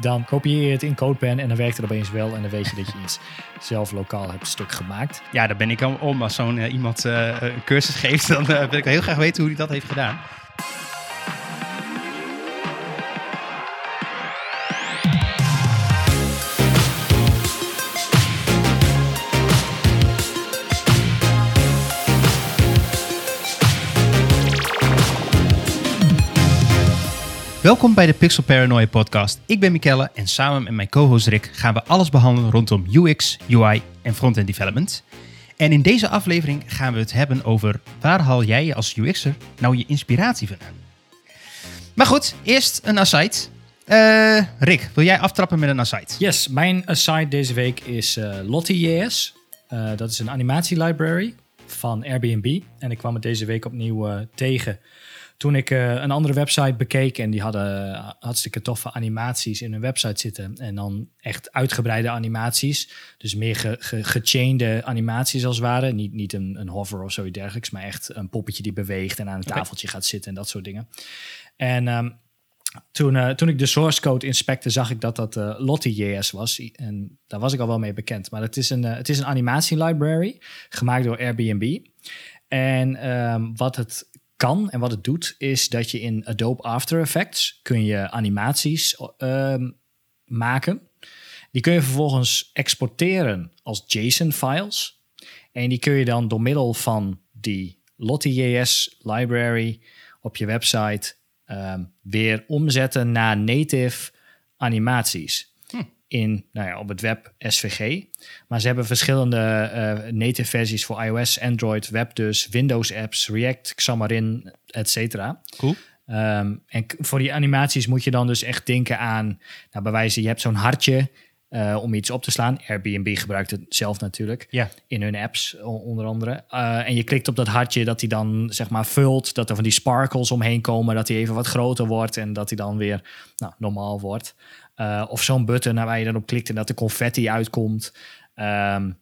Dan kopieer je het in CodePen en dan werkt het opeens wel. En dan weet je dat je iets zelf lokaal hebt stuk gemaakt. Ja, daar ben ik al om. Als zo'n eh, iemand eh, een cursus geeft, dan eh, wil ik heel graag weten hoe hij dat heeft gedaan. Welkom bij de Pixel Paranoia podcast. Ik ben Mikelle en samen met mijn co-host Rick gaan we alles behandelen rondom UX, UI en front-end development. En in deze aflevering gaan we het hebben over waar haal jij als UX'er nou je inspiratie vandaan? Maar goed, eerst een aside. Eh, Rick, wil jij aftrappen met een aside? Yes, mijn aside deze week is uh, Lottie.js. Uh, dat is een animatie-library van Airbnb. En ik kwam het deze week opnieuw tegen toen ik uh, een andere website bekeek en die hadden hartstikke toffe animaties in hun website zitten. En dan echt uitgebreide animaties. Dus meer ge, ge, gechainde animaties als het ware. Niet, niet een, een hover of zoiets dergelijks, maar echt een poppetje die beweegt en aan een tafeltje gaat zitten en dat soort dingen. En um, toen, uh, toen ik de source code inspecte, zag ik dat dat uh, Lottie.js was. En daar was ik al wel mee bekend. Maar het is een, het is een animatie library, gemaakt door Airbnb. En um, wat het kan en wat het doet, is dat je in Adobe After Effects kun je animaties uh, maken. Die kun je vervolgens exporteren als JSON-files. En die kun je dan door middel van die Lottie.js library op je website um, weer omzetten naar native animaties in, nou ja, op het web SVG. Maar ze hebben verschillende uh, native versies voor iOS, Android, web dus, Windows apps, React, Xamarin, et cetera. Cool. Um, en voor die animaties moet je dan dus echt denken aan, nou, bij wijze, je hebt zo'n hartje uh, om iets op te slaan. Airbnb gebruikt het zelf natuurlijk in hun apps onder andere. Uh, en je klikt op dat hartje dat hij dan zeg maar vult, dat er van die sparkles omheen komen, dat hij even wat groter wordt en dat hij dan weer nou, normaal wordt. Uh, of zo'n button waar je dan op klikt en dat de confetti uitkomt. Um,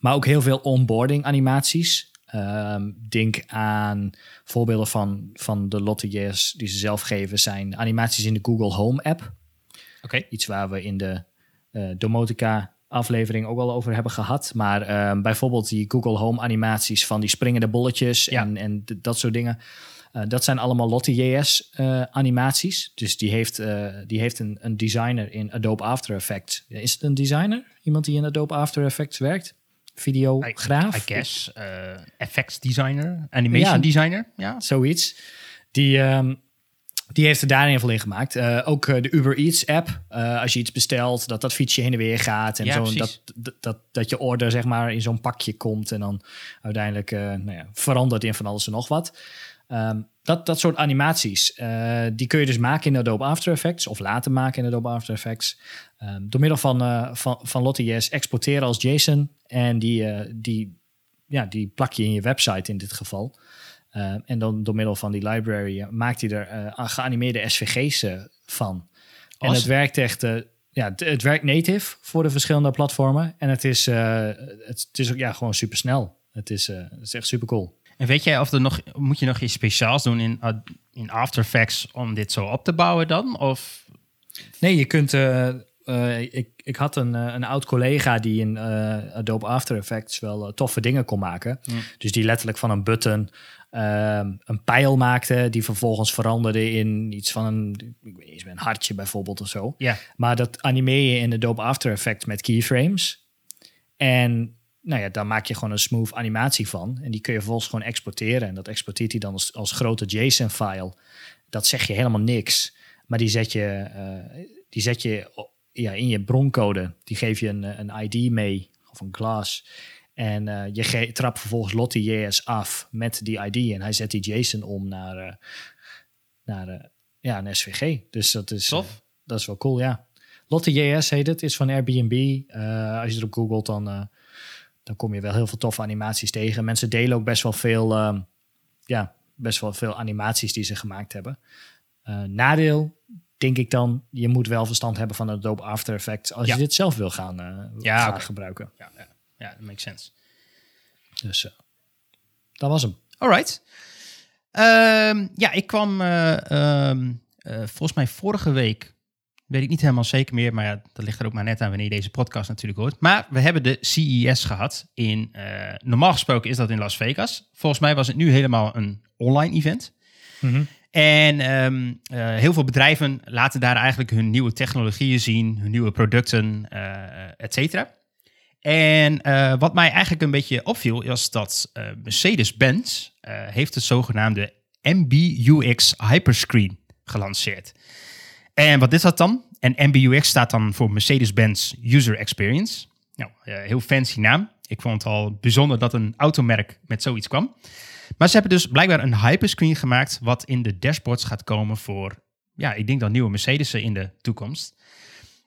maar ook heel veel onboarding animaties. Um, denk aan voorbeelden van, van de Lotte.js die ze zelf geven, zijn animaties in de Google Home app. Okay. Iets waar we in de uh, Domotica aflevering ook al over hebben gehad. Maar um, bijvoorbeeld die Google Home animaties van die springende bolletjes ja. en, en dat soort dingen. Uh, dat zijn allemaal Lottie.js uh, animaties. Dus die heeft, uh, die heeft een, een, designer in Adobe After Effects. Is het een designer? Iemand die in Adobe After Effects werkt? Videograaf? I, I guess. effects designer, animation ja, designer. Ja, zoiets. Die, um, die heeft er daar in ieder geval in gemaakt. Uh, ook de Uber Eats app. Uh, als je iets bestelt, dat dat fietsje heen en weer gaat. En ja, zo, dat, dat, dat, dat je order zeg maar in zo'n pakje komt. En dan uiteindelijk nou ja, verandert in van alles en nog wat. Um, dat, dat soort animaties, die kun je dus maken in Adobe After Effects. Of laten maken in Adobe After Effects. Um, door middel van, van, van Lottie.js exporteren als JSON. En die, die, ja, die plak je in je website in dit geval. Uh, en dan door middel van die library maakt hij er uh, geanimeerde SVG's uh, van. Awesome. En het werkt echt, ja, het, werkt native voor de verschillende platformen. En het is, het, het, is ook ja, gewoon super snel. Het is, het is echt super cool. En weet jij of er nog, moet je nog iets speciaals doen in, in After Effects om dit zo op te bouwen dan? Of? Nee, je kunt, ik, ik had een, een oud collega die in Adobe After Effects wel toffe dingen kon maken. Mm. Dus die letterlijk van een button um, een pijl maakte, die vervolgens veranderde in iets van een, ik weet niet, een hartje bijvoorbeeld of zo. Ja. Maar dat animeer je in Adobe After Effects met keyframes. En nou ja, daar maak je gewoon een smooth animatie van. En die kun je vervolgens gewoon exporteren. En dat exporteert hij dan als, als grote JSON-file. Dat zeg je helemaal niks. Maar die zet je, uh, die zet je ja, in je broncode. Die geef je een, een ID mee, of een class. En uh, je trapt vervolgens Lottie.js af met die ID. En hij zet die JSON om naar, uh, naar ja, een SVG. Dus dat is, dat is wel cool, ja. Lottie.js heet het, is van Airbnb. als je erop googelt, dan, dan kom je wel heel veel toffe animaties tegen. Mensen delen ook best wel veel, ja, best wel veel animaties die ze gemaakt hebben. nadeel, denk ik dan, je moet wel verstand hebben van Adobe After Effects als Ja. je dit zelf wil gaan, Ja, gaan oké. gebruiken. Ja, ja. ja dat makes sense. Dus uh, dat was hem. Alright. Um, ja, ik kwam um, uh, volgens mij vorige week Weet ik niet helemaal zeker meer, maar ja, dat ligt er ook maar net aan wanneer je deze podcast natuurlijk hoort. Maar we hebben de CES gehad. In, eh, normaal gesproken is dat in Las Vegas. Volgens mij was het nu helemaal een online event. Mhm. En ehm, eh, heel veel bedrijven laten daar eigenlijk hun nieuwe technologieën zien, hun nieuwe producten, eh et cetera. En wat mij eigenlijk een beetje opviel, was dat Mercedes-Benz heeft het zogenaamde MBUX Hyperscreen gelanceerd. En wat is dat dan? En MBUX staat dan voor Mercedes-Benz User Experience. Nou, eh, heel fancy naam. Ik vond het al bijzonder dat een automerk met zoiets kwam. Maar ze hebben dus blijkbaar een hyperscreen gemaakt... wat in de dashboards gaat komen voor... ja, ik denk dan nieuwe Mercedes'en in de toekomst.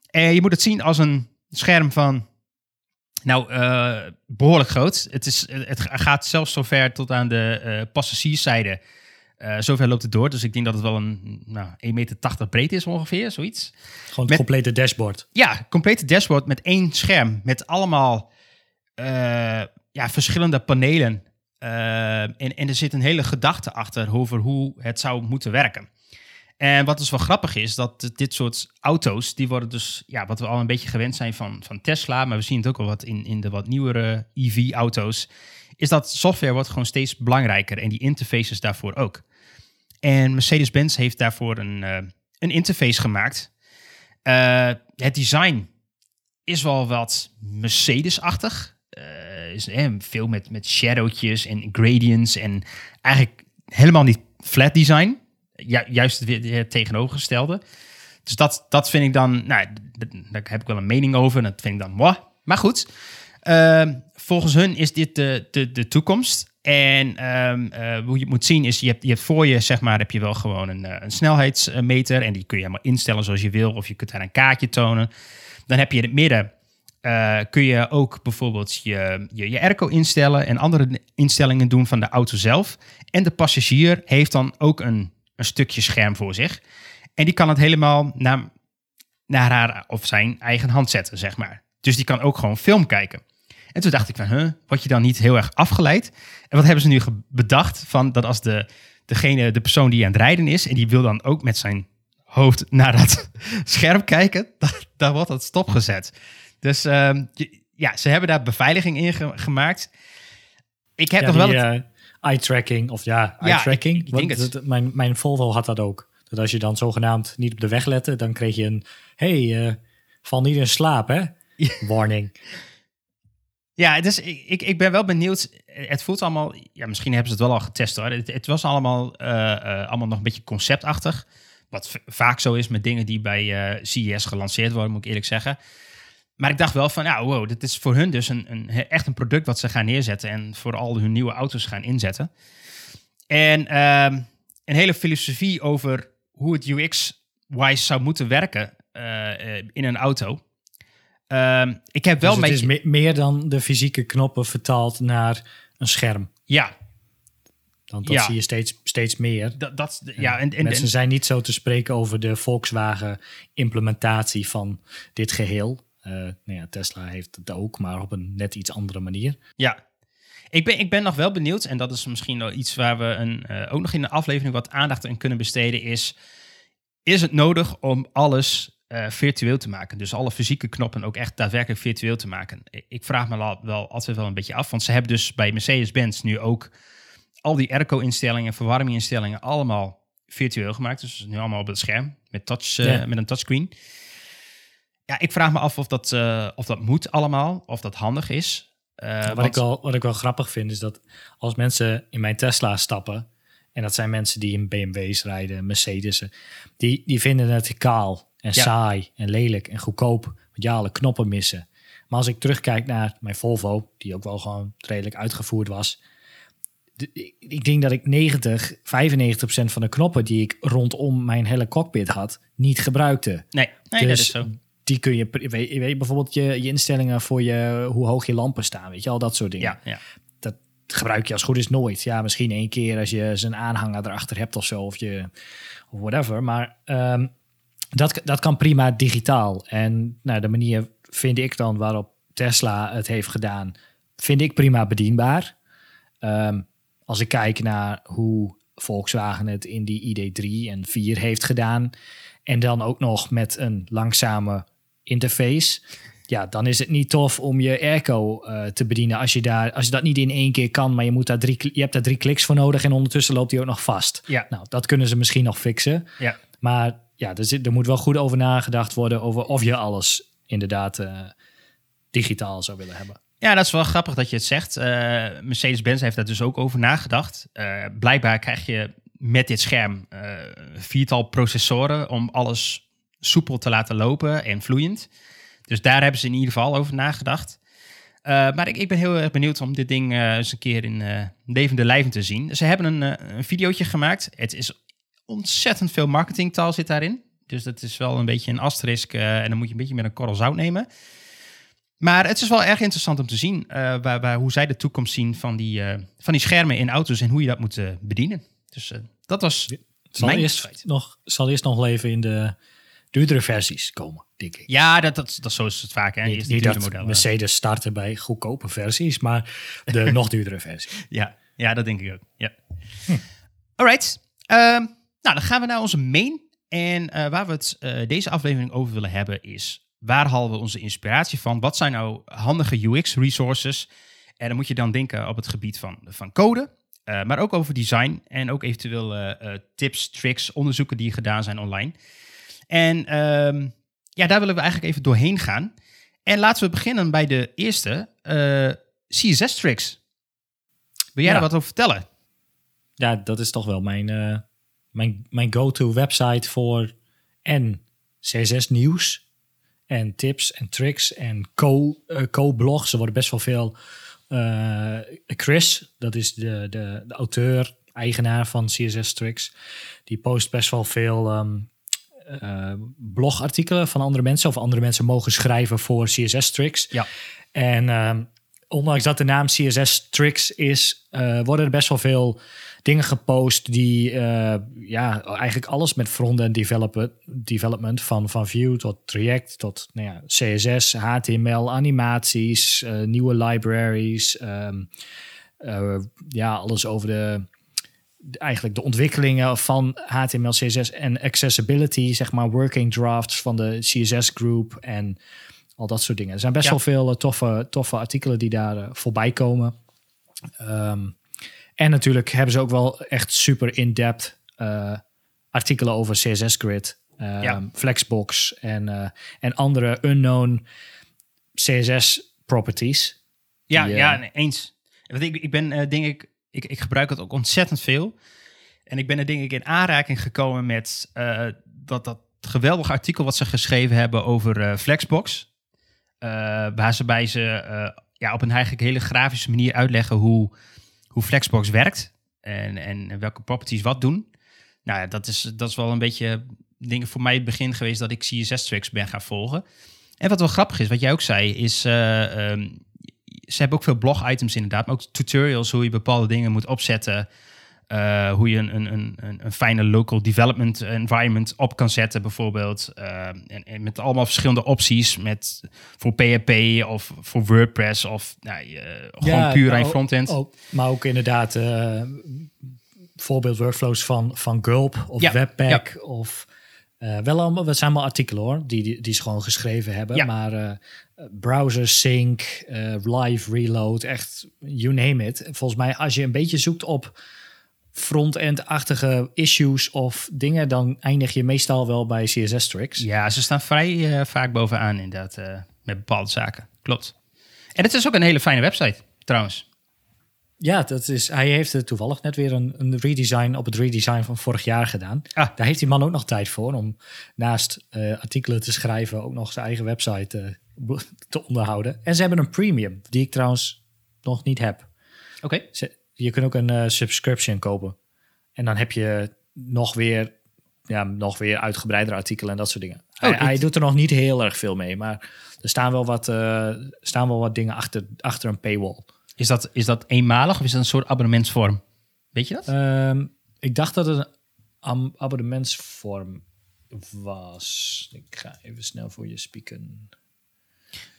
En je moet het zien als een scherm van... nou, eh, behoorlijk groot. Het, is, het gaat zelfs zover tot aan de eh passagierszijde... Eh, zover loopt het door, dus ik denk dat het wel een nou, 1,80 meter breed is ongeveer, zoiets. Gewoon het Met- complete dashboard. Ja, complete dashboard met één scherm. Met allemaal eh, ja, verschillende panelen. Eh, en, en er zit een hele gedachte achter over hoe het zou moeten werken. En wat dus wel grappig is, dat dit soort auto's, die worden dus, ja, wat we al een beetje gewend zijn van, van Tesla, maar we zien het ook al wat in, in de wat nieuwere EV-auto's, is dat software wordt gewoon steeds belangrijker en die interfaces daarvoor ook. En Mercedes-Benz heeft daarvoor een, eh, een interface gemaakt. Eh, het design is wel wat Mercedes-achtig. Eh, is veel met, met shadowtjes en gradients en eigenlijk helemaal niet flat design. Ju- juist het, tegenovergestelde. Dus dat, dat vind ik dan, nou, daar heb ik wel een mening over. Dat vind ik dan. Maar goed, volgens hun is dit de, de, de toekomst. En eh, hoe je het moet zien is, je hebt, je voor je, zeg maar, heb je wel gewoon een, eh, een snelheidsmeter. En die kun je helemaal instellen zoals je wil. Of je kunt daar een kaartje tonen. Dan heb je in het midden, eh, kun je ook bijvoorbeeld je, je, je airco instellen. En andere instellingen doen van de auto zelf. En de passagier heeft dan ook een, een stukje scherm voor zich. En die kan het helemaal naar, naar haar of zijn eigen hand zetten, zeg maar. Dus die kan ook gewoon film kijken. En toen dacht ik van, huh, word je dan niet heel erg afgeleid? En wat hebben ze nu bedacht? Van dat als de, degene, de persoon die aan het rijden is... en die wil dan ook met zijn hoofd naar dat scherm kijken... dan, wordt dat stopgezet. Dus ehm, ja, ze hebben daar beveiliging in ge- gemaakt. Ik heb Ja, nog wel... het- eh, eye-tracking, of ja, Ja, eye-tracking. ik- ik denk het- Mijn, mijn Volvo had dat ook. Dat als je dan zogenaamd niet op de weg lette, dan kreeg je een... hey, eh, val niet in slaap, hè? Warning. Ja, dus ik, ik, ben wel benieuwd. Het voelt allemaal, ja, misschien hebben ze het wel al getest hoor. Het, het was allemaal, eh, eh, allemaal nog een beetje conceptachtig. Wat vaak zo is met dingen die bij eh CES gelanceerd worden, moet ik eerlijk zeggen. Maar ik dacht wel van, ja, wow, dit is voor hun dus een, een, echt een product wat ze gaan neerzetten en voor al hun nieuwe auto's gaan inzetten. En ehm, een hele filosofie over hoe het UX-wise zou moeten werken in een auto. Ehm, ik heb wel dus het is me- meer dan de fysieke knoppen vertaald naar een scherm. ja, Want dat Ja. zie je steeds, steeds meer. Dat, dat, ja, en, en, Mensen en- zijn niet zo te spreken over de Volkswagen-implementatie van dit geheel. Eh, nou ja, Tesla heeft het ook, maar op een net iets andere manier. ja. Ik ben, ik ben nog wel benieuwd, en dat is misschien wel iets waar we een, eh, ook nog in de aflevering wat aandacht aan kunnen besteden, is: is het nodig om alles eh, virtueel te maken? Dus alle fysieke knoppen ook echt daadwerkelijk virtueel te maken. Ik- vraag me al- wel altijd wel een beetje af, want ze hebben dus bij Mercedes-Benz nu ook al die airco-instellingen, verwarminginstellingen, allemaal virtueel gemaakt. Dus nu allemaal op het scherm met, touch, Ja. met een touchscreen. Ja, ik vraag me af of dat, eh, of dat moet allemaal, of dat handig is. Wat, want- ik wel, wat ik wel grappig vind, is dat als mensen in mijn Tesla stappen, en dat zijn mensen die in BMW's rijden, Mercedes'en, die, die vinden het kaal en Ja. saai en lelijk en goedkoop, want ja, alle knoppen missen. Maar als ik terugkijk naar mijn Volvo, die ook wel gewoon redelijk uitgevoerd was, ik- denk dat ik 90, 95% van de knoppen die ik rondom mijn hele cockpit had, niet gebruikte. Nee, nee dat Dus is zo. Die kun je, weet, weet je bijvoorbeeld je, je instellingen voor je, hoe hoog je lampen staan, weet je al dat soort dingen. Ja, ja. Dat gebruik je als goed is nooit. Ja, misschien één keer als je zijn aanhanger erachter hebt of zo, of je, of whatever. Maar ehm, dat, dat kan prima digitaal. En nou, de manier vind ik dan waarop Tesla het heeft gedaan, vind ik prima bedienbaar. Ehm, als ik kijk naar hoe Volkswagen het in die ID3 en 4 heeft gedaan. En dan ook nog met een langzame interface. Ja, dan is het niet tof om je airco uh, te bedienen als je, daar, als je dat niet in één keer kan. Maar je, moet daar drie, je hebt daar drie kliks voor nodig en ondertussen loopt hij ook nog vast. Ja. Nou, dat kunnen ze misschien nog fixen. Ja. Maar ja, er, zit, er moet wel goed over nagedacht worden over of je alles inderdaad uh, digitaal zou willen hebben. Ja, dat is wel grappig dat je het zegt. Uh, Mercedes-Benz heeft daar dus ook over nagedacht. Uh, blijkbaar krijg je met dit scherm viertal processoren om alles soepel te laten lopen en vloeiend. Dus daar hebben ze in ieder geval over nagedacht. maar ik, ik, ben heel erg benieuwd om dit ding eens een keer in levende lijven te zien. Ze hebben een, een gemaakt. Het is ontzettend veel marketingtaal zit daarin. Dus dat is wel een beetje een asterisk. en dan moet je een beetje met een korrel zout nemen. Maar het is wel erg interessant om te zien uh, waar, waar, hoe zij de toekomst zien van die, uh, van die schermen in auto's en hoe je dat moet bedienen. Dus dat was. Zal eerst, nog, zal eerst nog leven in de duurdere versies komen, denk ik. Ja, dat, dat, dat zo is het vaak. Hè? Niet, niet dat modellen. Mercedes starten bij goedkope versies, maar de nog duurdere versie. Ja, ja, dat denk ik ook. Ja. Hm. Alright. Nou, dan gaan we naar onze main. En waar we het deze aflevering over willen hebben is waar halen we onze inspiratie van? Wat zijn nou handige UX-resources? En dan moet je dan denken op het gebied van, van code, uh, maar ook over design en ook eventueel tips, tricks, onderzoeken die gedaan zijn online. En um, ja, daar willen we eigenlijk even doorheen gaan. En laten we beginnen bij de eerste, CSS-tricks. Wil jij ja. daar wat over vertellen? Ja, dat is toch wel mijn, mijn, mijn go-to website voor en CSS-nieuws en tips en tricks en co-blogs. Co er worden best wel veel. Uh, Chris, dat is de, de, de auteur, eigenaar van CSS Tricks, die post best wel veel um, uh, blogartikelen van andere mensen. Of andere mensen mogen schrijven voor CSS Tricks. Ja. En um, ondanks dat de naam CSS Tricks is, worden er best wel veel dingen gepost die uh, ja, eigenlijk alles met front-end develop development van, van Vue tot React tot nou ja, CSS, HTML, animaties, uh, nieuwe libraries. Um, uh, ja, alles over de, eigenlijk de ontwikkelingen van HTML, CSS en accessibility, zeg maar, working drafts van de CSS group en al dat soort dingen. Er zijn best ja. wel veel toffe, toffe artikelen die daar voorbij komen. Um, en natuurlijk hebben ze ook wel echt super in-depth uh, artikelen over CSS Grid, ja. Flexbox en, uh, en andere unknown CSS properties. Ja, die, ja eens. Want ik, ik ben denk ik, ik, ik gebruik het ook ontzettend veel. En ik ben er denk ik in aanraking gekomen met dat, dat geweldige artikel wat ze geschreven hebben over Flexbox. waar ze bij ze ja, op een eigenlijk hele grafische manier uitleggen hoe hoe Flexbox werkt en, en welke properties wat doen. Nou ja, dat is, dat is wel een beetje dingen voor mij het begin geweest dat ik CSS-tricks ben gaan volgen. En wat wel grappig is, wat jij ook zei, is uh, um, ze hebben ook veel blog-items inderdaad, maar ook tutorials hoe je bepaalde dingen moet opzetten. Uh, hoe je een, een, een, een fijne local development environment op kan zetten, bijvoorbeeld. Uh, en, en, met allemaal verschillende opties. Met, voor PHP of voor WordPress of nou, uh, gewoon ja, puur aan frontend. Ook, maar ook inderdaad voorbeeld workflows van, van Gulp of ja, Webpack. Ja. Of wel allemaal, dat zijn allemaal artikelen hoor, die, die, die ze gewoon geschreven hebben. Ja. Maar browser sync, live reload, echt you name it. Volgens mij als je een beetje zoekt op front-end-achtige issues of dingen, dan eindig je meestal wel bij CSS tricks. Ja, ze staan vrij uh, vaak bovenaan inderdaad uh, met bepaalde zaken. Klopt. En het is ook een hele fijne website, trouwens. Ja, dat is, hij heeft toevallig net weer een, een redesign op het redesign van vorig jaar gedaan. Ah. Daar heeft die man ook nog tijd voor om naast uh, artikelen te schrijven ook nog zijn eigen website te onderhouden. En ze hebben een premium, die ik trouwens nog niet heb. Oké. Okay je kunt ook een uh, subscription kopen. En dan heb je nog weer, ja, nog weer uitgebreidere artikelen en dat soort dingen. Oh, hij, hij, doet er nog niet heel erg veel mee, maar er staan wel wat, uh, staan wel wat dingen achter, achter een paywall. Is dat, is dat eenmalig of is dat een soort abonnementsvorm? Weet je dat? Um, ik dacht dat het een abonnementsvorm was. Ik ga even snel voor je spieken.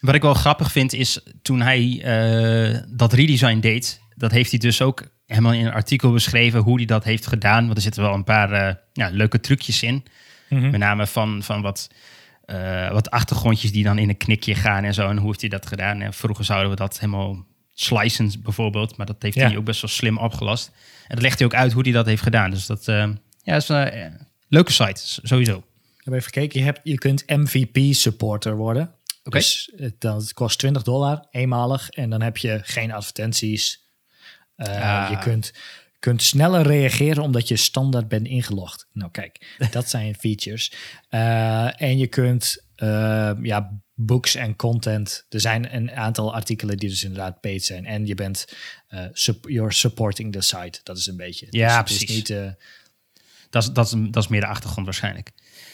Wat ik wel grappig vind is toen hij uh, dat redesign deed, dat heeft hij dus ook helemaal in een artikel beschreven hoe hij dat heeft gedaan. Want er zitten wel een paar eh, ja, leuke trucjes in. Mhm. Met name van, van wat, eh, wat achtergrondjes die dan in een knikje gaan en zo. En hoe heeft hij dat gedaan? En vroeger zouden we dat helemaal slicen bijvoorbeeld. Maar dat heeft Ja. hij ook best wel slim opgelost. En dat legt hij ook uit hoe hij dat heeft gedaan. Dus dat eh, ja, is een leuke site, sowieso. Ik heb even gekeken, je, hebt, je kunt MVP-supporter worden. Oké. Dus het, dan, het kost 20 dollar, eenmalig. En dan heb je geen advertenties. Eh, Ah. Je kunt, kunt sneller reageren omdat je standaard bent ingelogd. Nou kijk, dat zijn features. Eh, en je kunt eh, ja, books en content. Er zijn een aantal artikelen die dus inderdaad paid zijn. En je bent sup- you're supporting the site. Dat is een beetje. Ja, is precies. niet, Dat is, dat, is, dat is meer de achtergrond waarschijnlijk.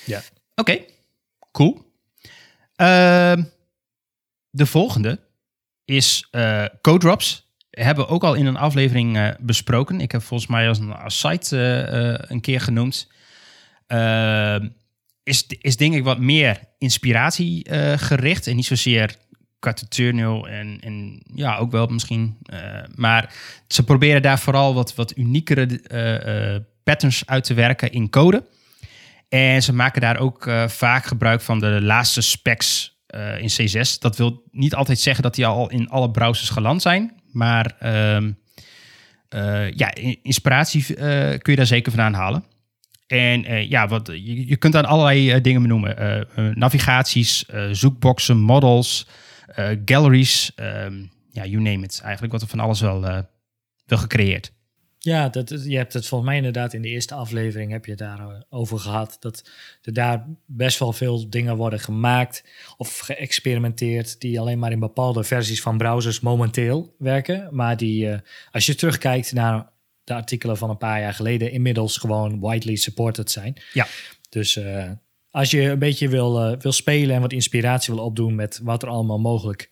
ja. Oké, cool. Ehm, de volgende is eh Code Drops. Hebben we ook al in een aflevering eh, besproken. Ik heb volgens mij als een site eh, eh, een keer genoemd. Is, is denk ik wat meer inspiratie gericht en niet zozeer qua tutorial en, en ja, ook wel misschien. maar ze proberen daar vooral wat, wat uniekere patterns uit te werken in code. En ze maken daar ook vaak gebruik van de laatste specs in C6. Dat wil niet altijd zeggen dat die al in alle browsers geland zijn. Maar ehm, eh, ja, inspiratie eh, kun je daar zeker vandaan halen. En eh, ja, wat, je, kunt dan allerlei dingen benoemen. Navigaties, zoekboxen, models, galleries. ehm, ja, you name it. Eigenlijk wordt er van alles wel, wel gecreëerd. Ja, dat, je hebt het volgens mij inderdaad in de eerste aflevering heb je het daarover gehad. Dat er daar best wel veel dingen worden gemaakt of geëxperimenteerd die alleen maar in bepaalde versies van browsers momenteel werken. Maar die, eh, als je terugkijkt naar de artikelen van een paar jaar geleden, inmiddels gewoon widely supported zijn. Ja. Dus eh, als je een beetje wil, eh, wil spelen en wat inspiratie wil opdoen met wat er allemaal mogelijk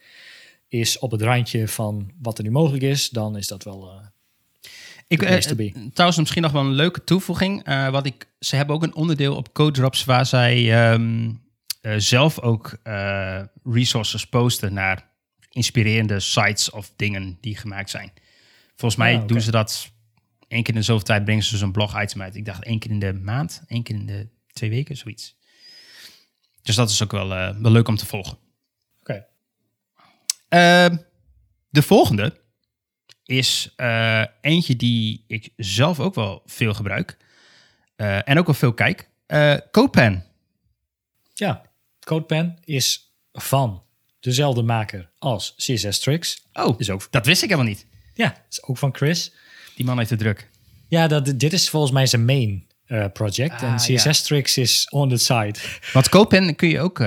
is op het randje van wat er nu mogelijk is, dan is dat wel. Ik, be. trouwens, misschien nog wel een leuke toevoeging. eh, wat ik, ze hebben ook een onderdeel op Code Drops waar zij ehm, eh, zelf ook resources posten naar inspirerende sites of dingen die gemaakt zijn. Volgens mij Ah, doen ze dat één keer in de zoveel tijd brengen ze zo'n blog item uit. Ik dacht één keer in de maand, één keer in de twee weken, zoiets. Dus dat is ook wel, wel leuk om te volgen. Oké. Ehm, de volgende is eh, eentje die ik zelf ook wel veel gebruik. Eh, en ook wel veel kijk. Eh CodePen. Ja, CodePen is van dezelfde maker als CSS Tricks. Oh, Is ook, dat wist ik helemaal niet. ja, is ook van Chris. Die man heeft de druk. Ja, dat, dit is volgens mij zijn main project. Ah, en CSS ja. Tricks is on the side. Want CodePen kun je ook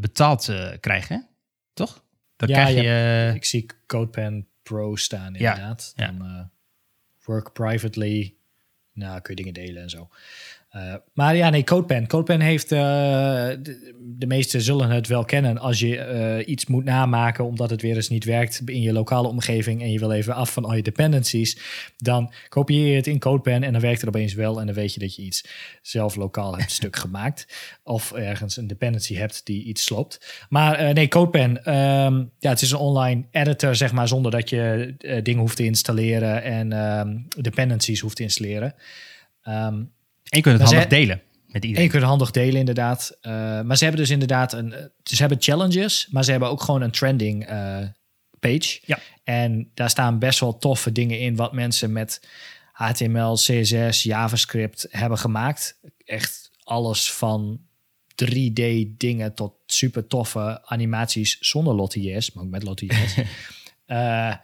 betaald krijgen, hè? toch? Dan Ja, krijg je... eh, Ik zie CodePen Pro staan inderdaad. ja. Dan, eh, work privately. Nou, kun je dingen delen en zo. Eh, maar ja, nee, CodePen. CodePen heeft, eh, de, de meesten zullen het wel kennen als je eh, iets moet namaken omdat het weer eens niet werkt in je lokale omgeving en je wil even af van al je dependencies. Dan kopieer je het in CodePen en dan werkt het opeens wel en dan weet je dat je iets zelf lokaal hebt stuk gemaakt. Of ergens een dependency hebt die iets slopt. Maar nee, CodePen, ehm, ja, het is een online editor, zeg maar, zonder dat je dingen hoeft te installeren en ehm, dependencies hoeft te installeren. Ehm, en je kunt het Maar handig delen met en je iedereen. kunt het handig delen, inderdaad. Eh, maar ze hebben dus inderdaad een. Ze hebben challenges, maar ze hebben ook gewoon een trending eh, page. Ja. En daar staan best wel toffe dingen in wat mensen met HTML, CSS, JavaScript hebben gemaakt. Echt alles van 3D dingen tot super toffe animaties zonder Lottie.js, maar ook met Lottie.js. Eh, eh,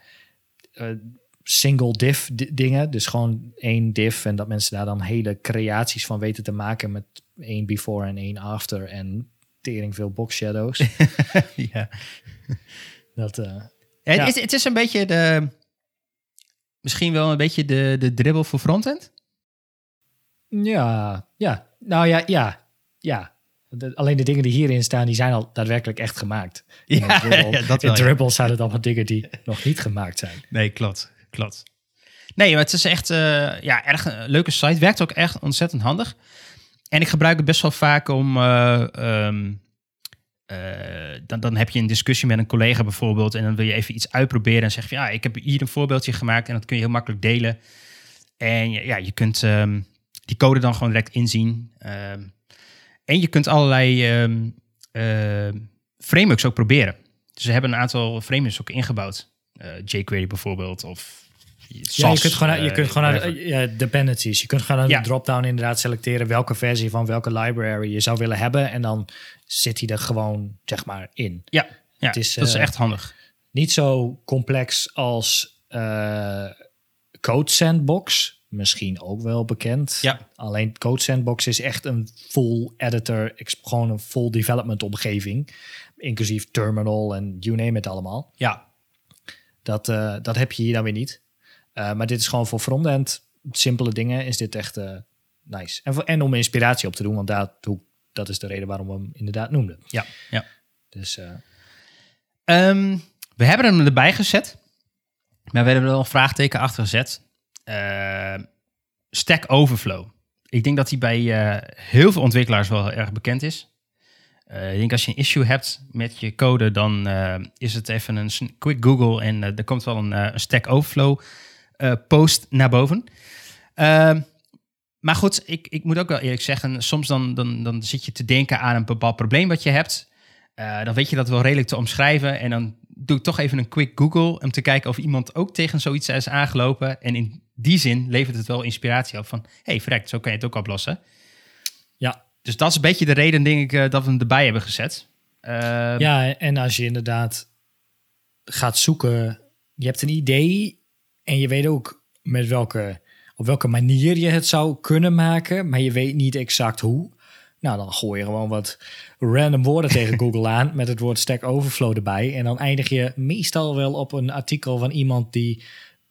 single div di- dingen, dus gewoon één div en dat mensen daar dan hele creaties van weten te maken met één before en één after en tering veel box shadows. ja. dat, eh, Het, Ja. is, het is een beetje de... Misschien wel een beetje de, de dribbel voor frontend. ja, ja, nou ja, ja, ja. De- alleen de dingen die hierin staan, die zijn al daadwerkelijk echt gemaakt. In Ja, ja, dat in wel, ja. Dribble zijn het allemaal dingen die nog niet gemaakt zijn. Nee, klopt. Klopt. Nee, maar het is echt eh, ja, erg een leuke site. Werkt ook echt ontzettend handig. En ik gebruik het best wel vaak om eh, ehm, eh, dan, dan heb je een discussie met een collega bijvoorbeeld en dan wil je even iets uitproberen en zeg je, ja, ik heb hier een voorbeeldje gemaakt en dat kun je heel makkelijk delen. En ja, je kunt ehm, die code dan gewoon direct inzien. Ehm, en je kunt allerlei frameworks ook proberen. Dus ze hebben een aantal frameworks ook ingebouwd. JQuery bijvoorbeeld of ja, je kunt gewoon, je kunt eh, gewoon naar ja, dependencies. Je kunt gewoon aan de drop-down inderdaad selecteren welke versie van welke library je zou willen hebben. En dan zit hij er gewoon, zeg maar, in. Ja, ja het is, dat is eh, echt handig. Niet zo complex als uh, Code Sandbox. Misschien ook wel bekend. Ja. Alleen Code Sandbox is echt een full editor, gewoon een full development omgeving. Inclusief terminal en you name it allemaal. Ja. Dat, dat heb je hier dan weer niet. Eh, maar dit is gewoon voor frontend simpele dingen is dit echt uh, nice. En, en om inspiratie op te doen, want dat, dat is de reden waarom we hem inderdaad noemden. Ja, ja. Dus, uh... um, we hebben hem erbij gezet, maar we hebben er wel een vraagteken achter gezet. Stack Overflow. Ik denk dat die bij heel veel ontwikkelaars wel erg bekend is. ik denk als je een issue hebt met je code, dan is het even een quick Google en er komt wel een, Stack Overflow uh, post naar boven. Ehm, maar goed, ik, ik moet ook wel eerlijk zeggen, soms dan, dan, dan zit je te denken aan een bepaald probleem wat je hebt. Uh, dan weet je dat wel redelijk te omschrijven. En dan doe ik toch even een quick Google om te kijken of iemand ook tegen zoiets is aangelopen. En in die zin levert het wel inspiratie op van, hey, verrekt, zo kan je het ook oplossen. Ja. Dus dat is een beetje de reden, denk ik, eh, dat we hem erbij hebben gezet. Ehm, ja, en als je inderdaad gaat zoeken, je hebt een idee en je weet ook met welke, op welke manier je het zou kunnen maken, maar je weet niet exact hoe. Nou, dan gooi je gewoon wat random woorden tegen Google aan met het woord Stack Overflow erbij. En dan eindig je meestal wel op een artikel van iemand die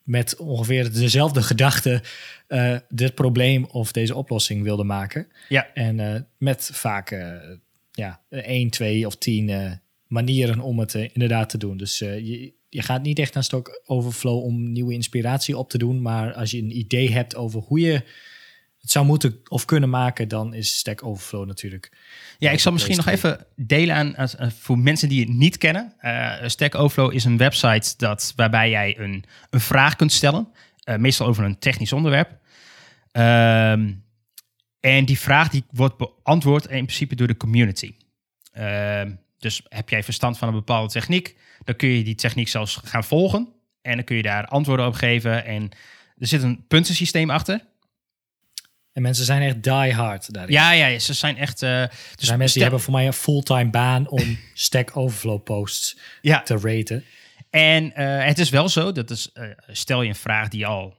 met ongeveer dezelfde gedachte uh, dit probleem of deze oplossing wilde maken. Ja. En uh, met vaak uh, ja, één, twee of tien manieren om het inderdaad te doen. Dus je, je gaat niet echt naar Stock Overflow om nieuwe inspiratie op te doen. Maar als je een idee hebt over hoe je het zou moeten of kunnen maken, dan is Stack Overflow natuurlijk. Ja, ik zal misschien nog even delen aan, voor mensen die het niet kennen. Uh, Stack Overflow is een website dat, waarbij jij een, een vraag kunt stellen, uh, meestal over een technisch onderwerp. Ehm, en die vraag die wordt beantwoord in principe door de community. Ehm, dus heb jij verstand van een bepaalde techniek, dan kun je die techniek zelfs gaan volgen. En dan kun je daar antwoorden op geven. En er zit een puntensysteem achter. En mensen zijn echt die hard daarin. Ja, ja, ze zijn echt... Uh, dus er zijn mensen die hebben voor mij een fulltime baan om Stack Overflow posts ja. te raten. En uh, het is wel zo, dat is, uh, stel je een vraag die al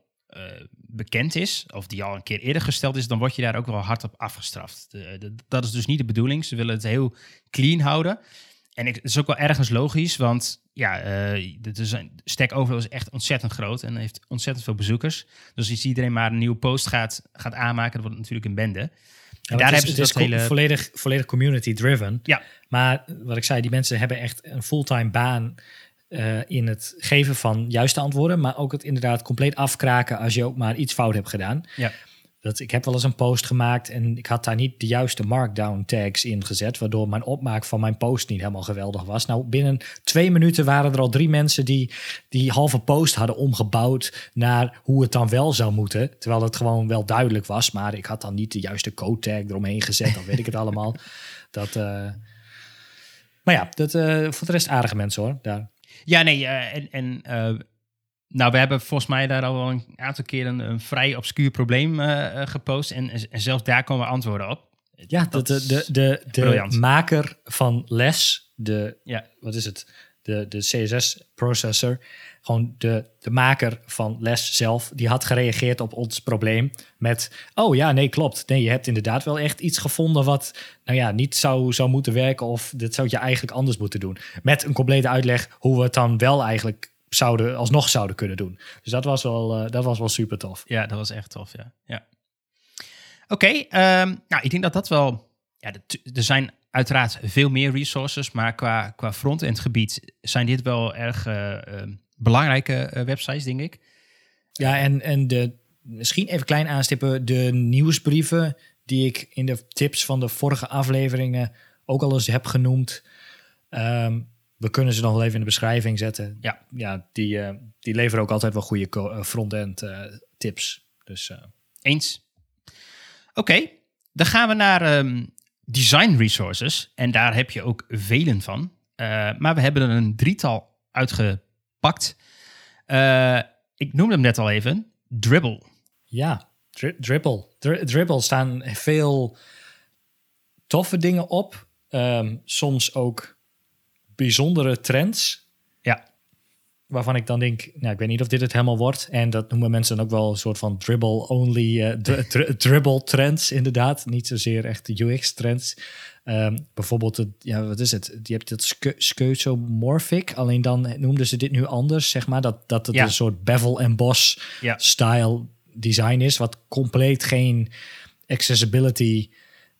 bekend is, of die al een keer eerder gesteld is, dan word je daar ook wel hard op afgestraft. De, dat is dus niet de bedoeling. Ze willen het heel clean houden. En het is ook wel ergens logisch, want ja, uh, is een, Stack Overflow is echt ontzettend groot en heeft ontzettend veel bezoekers. Dus als iedereen maar een nieuwe post gaat, gaat aanmaken, dan wordt het natuurlijk een bende. En daar hebben ze het hele... volledig, volledig community-driven. Ja. Maar wat ik zei, die mensen hebben echt een fulltime baan uh, in het geven van juiste antwoorden, maar ook het inderdaad compleet afkraken als je ook maar iets fout hebt gedaan. Ja. Dat, ik heb wel eens een post gemaakt en ik had daar niet de juiste markdown tags in gezet, waardoor mijn opmaak van mijn post niet helemaal geweldig was. Nou, binnen twee minuten waren er al drie mensen die die halve post hadden omgebouwd naar hoe het dan wel zou moeten. Terwijl het gewoon wel duidelijk was, maar ik had dan niet de juiste code tag eromheen gezet, dan weet ik het allemaal. Dat, uh... maar ja, dat, uh, voor de rest aardige mensen hoor, daar. Ja, nee, uh, en, en nou, we hebben volgens mij daar al een aantal keer een, een vrij obscuur probleem uh, gepost. En, en, zelfs daar komen antwoorden op. Ja, de, de, de, de, de maker van les, de, ja, wat is het? De, de CSS-processor, gewoon de, de maker van les zelf, die had gereageerd op ons probleem met: Oh ja, nee, klopt. Nee, je hebt inderdaad wel echt iets gevonden wat, nou ja, niet zou, zou moeten werken of dit zou je eigenlijk anders moeten doen. Met een complete uitleg hoe we het dan wel eigenlijk zouden, alsnog zouden kunnen doen. Dus dat was wel, uh, dat was wel super tof. Ja, dat was echt tof, ja. ja. Oké, ehm, nou, ik denk dat dat wel... Ja, er zijn uiteraard veel meer resources, maar qua, qua front-end gebied zijn dit wel erg uh, belangrijke uh, websites, denk ik. Ja, en, en de, misschien even klein aanstippen, de nieuwsbrieven die ik in de tips van de vorige afleveringen ook al eens heb genoemd. Ehm, we kunnen ze nog wel even in de beschrijving zetten. Ja. ja die, eh, die leveren ook altijd wel goede eh, front-end eh, tips. Dus eh, Eens. Oké, dan gaan we naar ehm, design resources. En daar heb je ook velen van. Eh, maar we hebben er een drietal uitgepakt. Eh, ik noemde hem net al even. Dribble. ja, Dri- Dribble. Dri- Dribble staan veel toffe dingen op. Ehm, soms ook bijzondere trends. Waarvan ik dan denk, nou, ik weet niet of dit het helemaal wordt. En dat noemen mensen dan ook wel een soort van dribble-only, eh, dri- dri- dribble-trends inderdaad. Niet zozeer echt de UX-trends. Ehm, bijvoorbeeld, het, ja, wat is het? Je hebt dat Skeuomorphic. Alleen dan noemden ze dit nu anders, zeg maar. Dat, dat het Ja. een soort bevel en boss Ja. style design is. Wat compleet geen accessibility...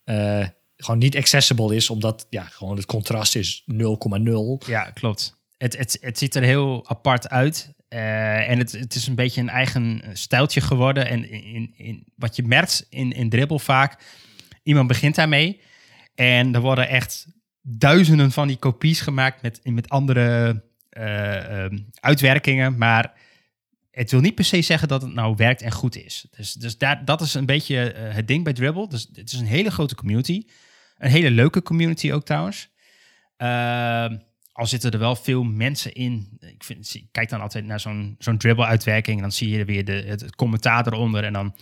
eh, gewoon niet accessible is, omdat ja, gewoon het contrast is 0,0. ja klopt. Het, het, ziet er heel apart uit. Eh, en het, het is een beetje een eigen stijltje geworden. En in, in, wat je merkt in, in Dribble vaak, iemand begint daarmee. En er worden echt duizenden van die kopies gemaakt met, met andere eh, ehm, uitwerkingen. Maar het wil niet per se zeggen dat het nou werkt en goed is. Dus, dus daar, dat is een beetje eh, het ding bij Dribble. Dus het is een hele grote community. Een hele leuke community ook trouwens. Ehm, al zitten er wel veel mensen in. Ik, vind, ik kijk dan altijd naar zo'n zo'n Dribble-uitwerking. En dan zie je weer de, het, het commentaar eronder. En dan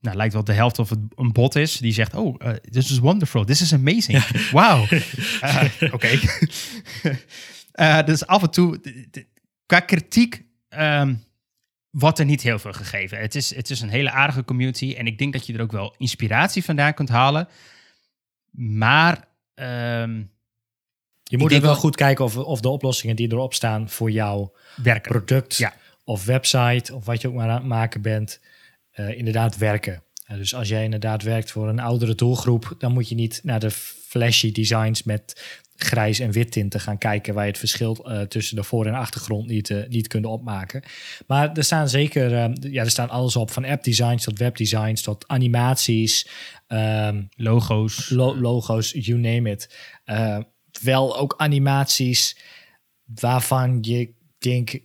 nou, lijkt wel de helft of het een bot is. Die zegt, oh, uh, this is wonderful. This is amazing. Wow. Uh, Oké. uh, dus af en toe, qua kritiek... Um, wordt er niet heel veel gegeven. Het is, het is een hele aardige community. En ik denk dat je er ook wel inspiratie vandaan kunt halen. Maar... Um, je moet er wel goed kijken of, of de oplossingen die erop staan voor jouw werken. product ja. of website of wat je ook maar aan het maken bent, uh, inderdaad werken. Uh, dus als jij inderdaad werkt voor een oudere doelgroep, dan moet je niet naar de flashy designs met grijs en wit tinten gaan kijken waar je het verschil uh, tussen de voor- en achtergrond niet, uh, niet kunt opmaken. Maar er staan zeker, uh, ja, er staan alles op, van app designs tot webdesigns tot animaties, um, logo's, lo logo's, you name it. Wel ook animaties waarvan je denkt,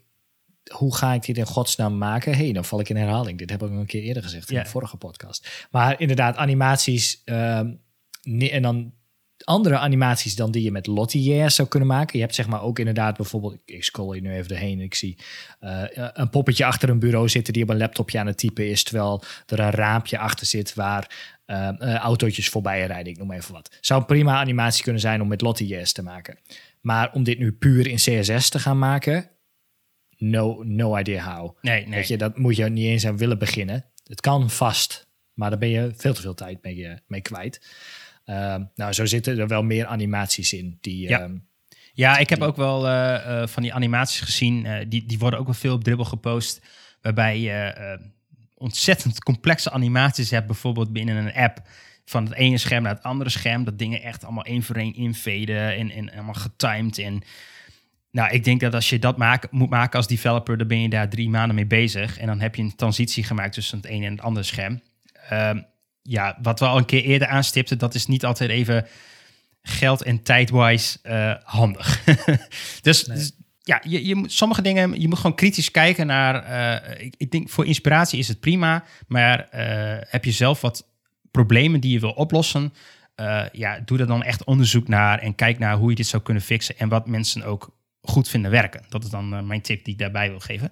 hoe ga ik dit in godsnaam maken? hey, dan val ik in herhaling. Dit heb ik een keer eerder gezegd in de vorige podcast. Maar inderdaad, animaties um, en dan andere animaties dan die je met Lottie zou kunnen maken. Je hebt zeg maar ook inderdaad bijvoorbeeld, ik scroll hier nu even doorheen, ik zie uh, een poppetje achter een bureau zitten die op een laptopje aan het typen is, terwijl er een raampje achter zit waar uh, uh, autootjes voorbij rijden, ik noem even wat. Zou een prima animatie kunnen zijn om met Lottie te maken. Maar om dit nu puur in CSS te gaan maken, no, no idea how. Nee, nee. Weet je, dat moet je niet eens aan willen beginnen. Het kan vast, maar daar ben je veel te veel tijd mee, mee kwijt. Uh, nou, zo zitten er wel meer animaties in. Die, ja. Uh, ja, ik heb ook wel uh, uh, van die animaties gezien. Uh, die, die worden ook wel veel op Dribble gepost. Waarbij je ontzettend complexe animaties hebt. Bijvoorbeeld binnen een app. Van het ene scherm naar het andere scherm. Dat dingen echt allemaal één voor één invaden. En, en allemaal getimed. En nou, ik denk dat als je dat maak, moet maken als developer. Dan ben je daar drie maanden mee bezig. En dan heb je een transitie gemaakt tussen het ene en het andere scherm. Ehm, ja, wat we al een keer eerder aanstipten, dat is niet altijd even geld en tijdwise uh, handig. dus, nee. dus, ja, je, je moet sommige dingen, je moet gewoon kritisch kijken naar. Uh, ik, ik, denk voor inspiratie is het prima, maar uh, heb je zelf wat problemen die je wil oplossen? ja, doe er dan echt onderzoek naar en kijk naar hoe je dit zou kunnen fixen en wat mensen ook goed vinden werken. Dat is dan mijn tip die ik daarbij wil geven.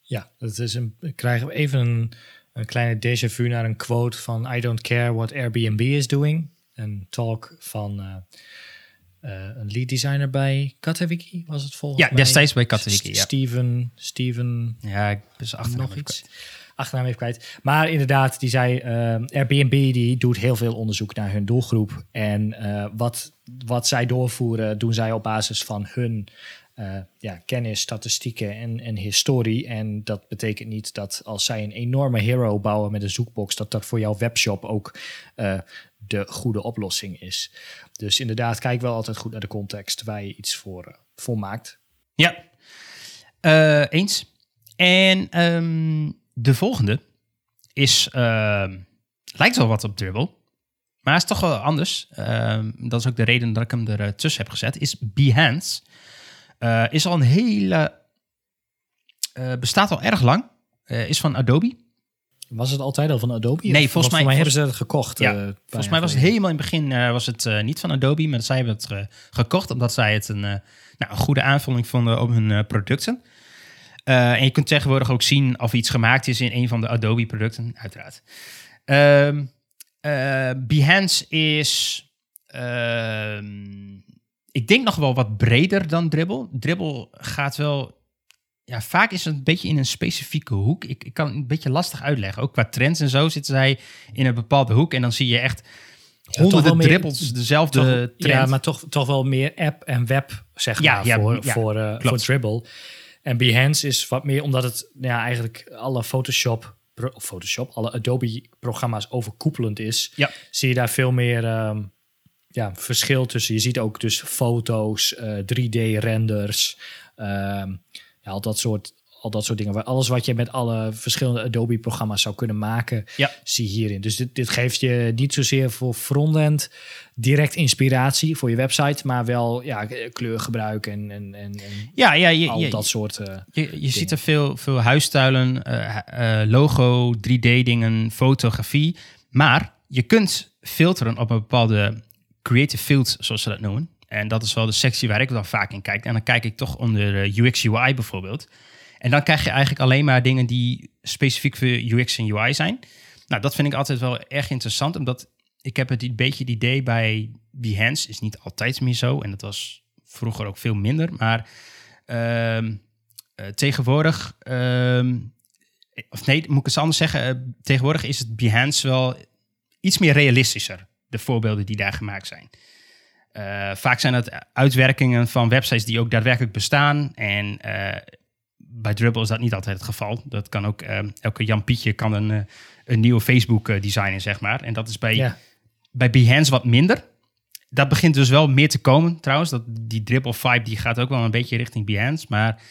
Ja, dat is een, krijgen we even een een kleine déjà vu naar een quote van I don't care what Airbnb is doing. Een talk van uh, uh, een lead designer bij Katawiki was het volgens ja, mij. Ja, destijds bij Katawiki, ja. Steven, Steven... Ja, ik ben achternaam nog iets. Achternaam even kwijt. Maar inderdaad, die zei uh, Airbnb die doet heel veel onderzoek naar hun doelgroep. En wat, wat zij doorvoeren doen zij op basis van hun uh, ja, kennis, statistieken en, en historie. En dat betekent niet dat als zij een enorme hero bouwen met een zoekbox, dat dat voor jouw webshop ook uh, de goede oplossing is. Dus inderdaad, kijk wel altijd goed naar de context waar je iets voor, uh, voor maakt. Ja, eens. En um, de volgende is, lijkt wel wat op Dribble. Maar is toch wel anders. Ehm, dat is ook de reden dat ik hem er tussen heb gezet. Is Behance. Is al een hele... bestaat al erg lang. is van Adobe. Was het altijd al van Adobe? Nee, volgens mij, mij hebben ze het gekocht. Ja, volgens mij was het helemaal in het begin was het niet van Adobe, maar zij hebben het gekocht omdat zij het een, nou, een goede aanvulling vonden op hun producten. En je kunt tegenwoordig ook zien of iets gemaakt is in een van de Adobe-producten, uiteraard. Uh, Behance is, ehm, ik denk nog wel wat breder dan Dribble. Dribble gaat wel, ja, vaak is het een beetje in een specifieke hoek. Ik, ik kan het een beetje lastig uitleggen. Ook qua trends en zo zitten zij in een bepaalde hoek. En dan zie je echt honderden ja, dribbels, dezelfde trend. Ja, maar toch, toch wel meer app en web, zeg maar, ja, voor, voor, uh, voor Dribble. En Behance is wat meer omdat het ja, eigenlijk alle Photoshop, Photoshop, alle Adobe-programma's overkoepelend is. Ja. Zie je daar veel meer um, ja, verschil tussen. Je ziet ook dus foto's, uh, eh, 3D-renders, um, ehm, ja, al dat soort al dat soort dingen. Alles wat je met alle verschillende Adobe-programma's zou kunnen maken, ja. zie je hierin. Dus dit, dit geeft je niet zozeer voor frontend direct inspiratie voor je website, maar wel ja, kleurgebruik en, en, en, ja, ja, je, al dat soort. Uh, je je ziet er veel, veel huisstijlen, uh, logo, 3D-dingen, fotografie. Maar je kunt filteren op een bepaalde creative field, zoals ze dat noemen. En dat is wel de sectie waar ik dan vaak in kijk. En dan kijk ik toch onder UX UI bijvoorbeeld. En dan krijg je eigenlijk alleen maar dingen die specifiek voor UX en UI zijn. Nou, dat vind ik altijd wel erg interessant, omdat ik heb het een beetje het idee bij Behance, is niet altijd meer zo. En dat was vroeger ook veel minder. Maar uh, tegenwoordig, uh, of nee, moet ik het anders zeggen. Uh, tegenwoordig is het Behance wel iets meer realistischer. De voorbeelden die daar gemaakt zijn. Uh, vaak zijn het uitwerkingen van websites die ook daadwerkelijk bestaan. En bij Dribble is dat niet altijd het geval. Dat kan ook, uh, elke Jan Pietje kan een, een nieuwe Facebook designen, zeg maar. En dat is bij, ja. bij Behance wat minder. Dat begint dus wel meer te komen, trouwens. Dat, die Dribble vibe die gaat ook wel een beetje richting Behance. Maar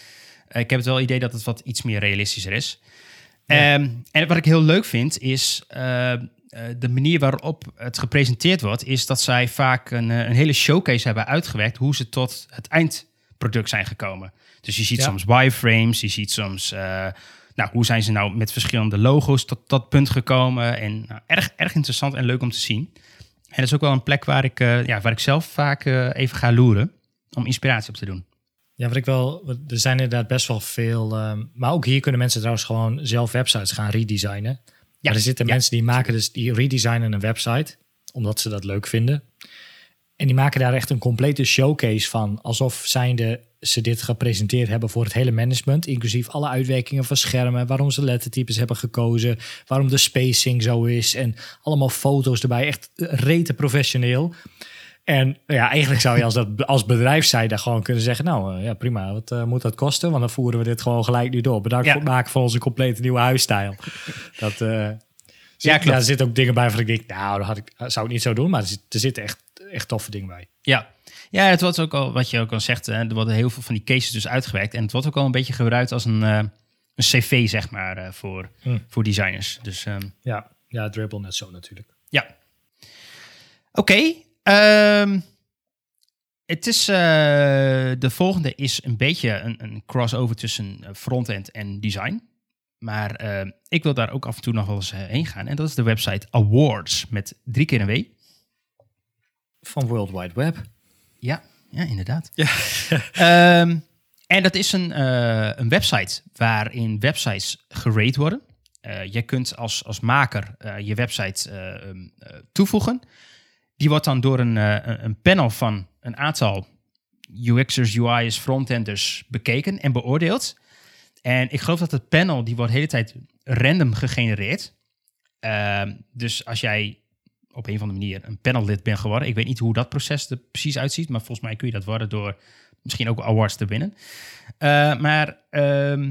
ik heb het wel idee dat het wat iets meer realistischer is. Ja. Um, en wat ik heel leuk vind, is de manier waarop het gepresenteerd wordt... is dat zij vaak een, een hele showcase hebben uitgewerkt... hoe ze tot het eindproduct zijn gekomen. Dus je ziet soms wireframes, je ziet soms... Uh, nou, hoe zijn ze nou met verschillende logo's tot dat punt gekomen? En nou, erg, erg interessant en leuk om te zien. En dat is ook wel een plek waar ik, uh, ja, waar ik zelf vaak uh, even ga loeren om inspiratie op te doen. Ja, wat ik wel, er zijn inderdaad best wel veel, um, maar ook hier kunnen mensen trouwens gewoon zelf websites gaan redesignen. Ja, maar er zitten mensen die maken dus, die redesignen een website, omdat ze dat leuk vinden. En die maken daar echt een complete showcase van, alsof zijnde ze dit gepresenteerd hebben voor het hele management, inclusief alle uitwerkingen van schermen, waarom ze lettertypes hebben gekozen, waarom de spacing zo is en allemaal foto's erbij, echt rete professioneel. En ja, eigenlijk zou je als, dat, als bedrijfszijde gewoon kunnen zeggen, nou eh, ja prima, wat uh, moet dat kosten? Want dan voeren we dit gewoon gelijk nu door. Bedankt voor het maken van onze complete nieuwe huisstijl. dat, uh, ja, klopt. Ja, er zitten ook dingen bij van ik denk, nou, dat had ik, zou ik niet zo doen, maar er, zit, er zitten echt, echt toffe dingen bij. Ja, ja, het wordt ook al, wat je ook al zegt, er worden heel veel van die cases dus uitgewerkt. En het wordt ook al een beetje gebruikt als een, uh, een cv, zeg maar, uh, voor, hmm. voor designers. Dus, um, ja, ja, Dribble net zo natuurlijk. Ja. Oké. Okay, um, het is, uh, de volgende is een beetje een, een crossover tussen frontend en design. Maar ik wil daar ook af en toe nog wel eens heen gaan. En dat is de website Awards met drie keer een W. Van World Wide Web. Ja, ja inderdaad. Ja. Ehm, en dat is een, uh, een website waarin websites gerate worden. Uh, je kunt als, als maker uh, je website ehm, toevoegen. Die wordt dan door een, een panel van een aantal UX'ers, UI'ers, frontenders bekeken en beoordeeld. En ik geloof dat het panel, die wordt de hele tijd random gegenereerd. Ehm, dus als jij op een of andere manier een panellid ben geworden. Ik weet niet hoe dat proces er precies uitziet, maar volgens mij kun je dat worden door misschien ook awards te winnen. Uh, maar uh,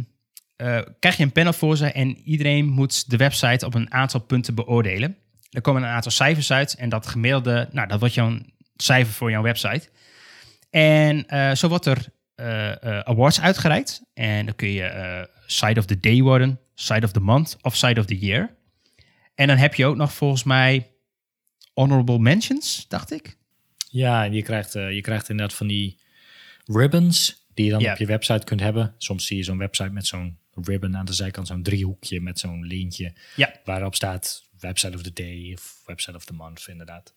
krijg je een panel voor ze en iedereen moet de website op een aantal punten beoordelen. Er komen een aantal cijfers uit en dat gemiddelde, nou, dat wordt jouw cijfer voor jouw website. En uh, zo wordt er awards uitgereikt. En dan kun je site of the day worden, site of the month of site of the year. En dan heb je ook nog volgens mij honorable mentions, dacht ik. Ja, en je krijgt, eh, je krijgt inderdaad van die ribbons die je dan op je website kunt hebben. Soms zie je zo'n website met zo'n ribbon aan de zijkant, zo'n driehoekje met zo'n lintje Ja. waarop staat website of the day of website of the month, inderdaad.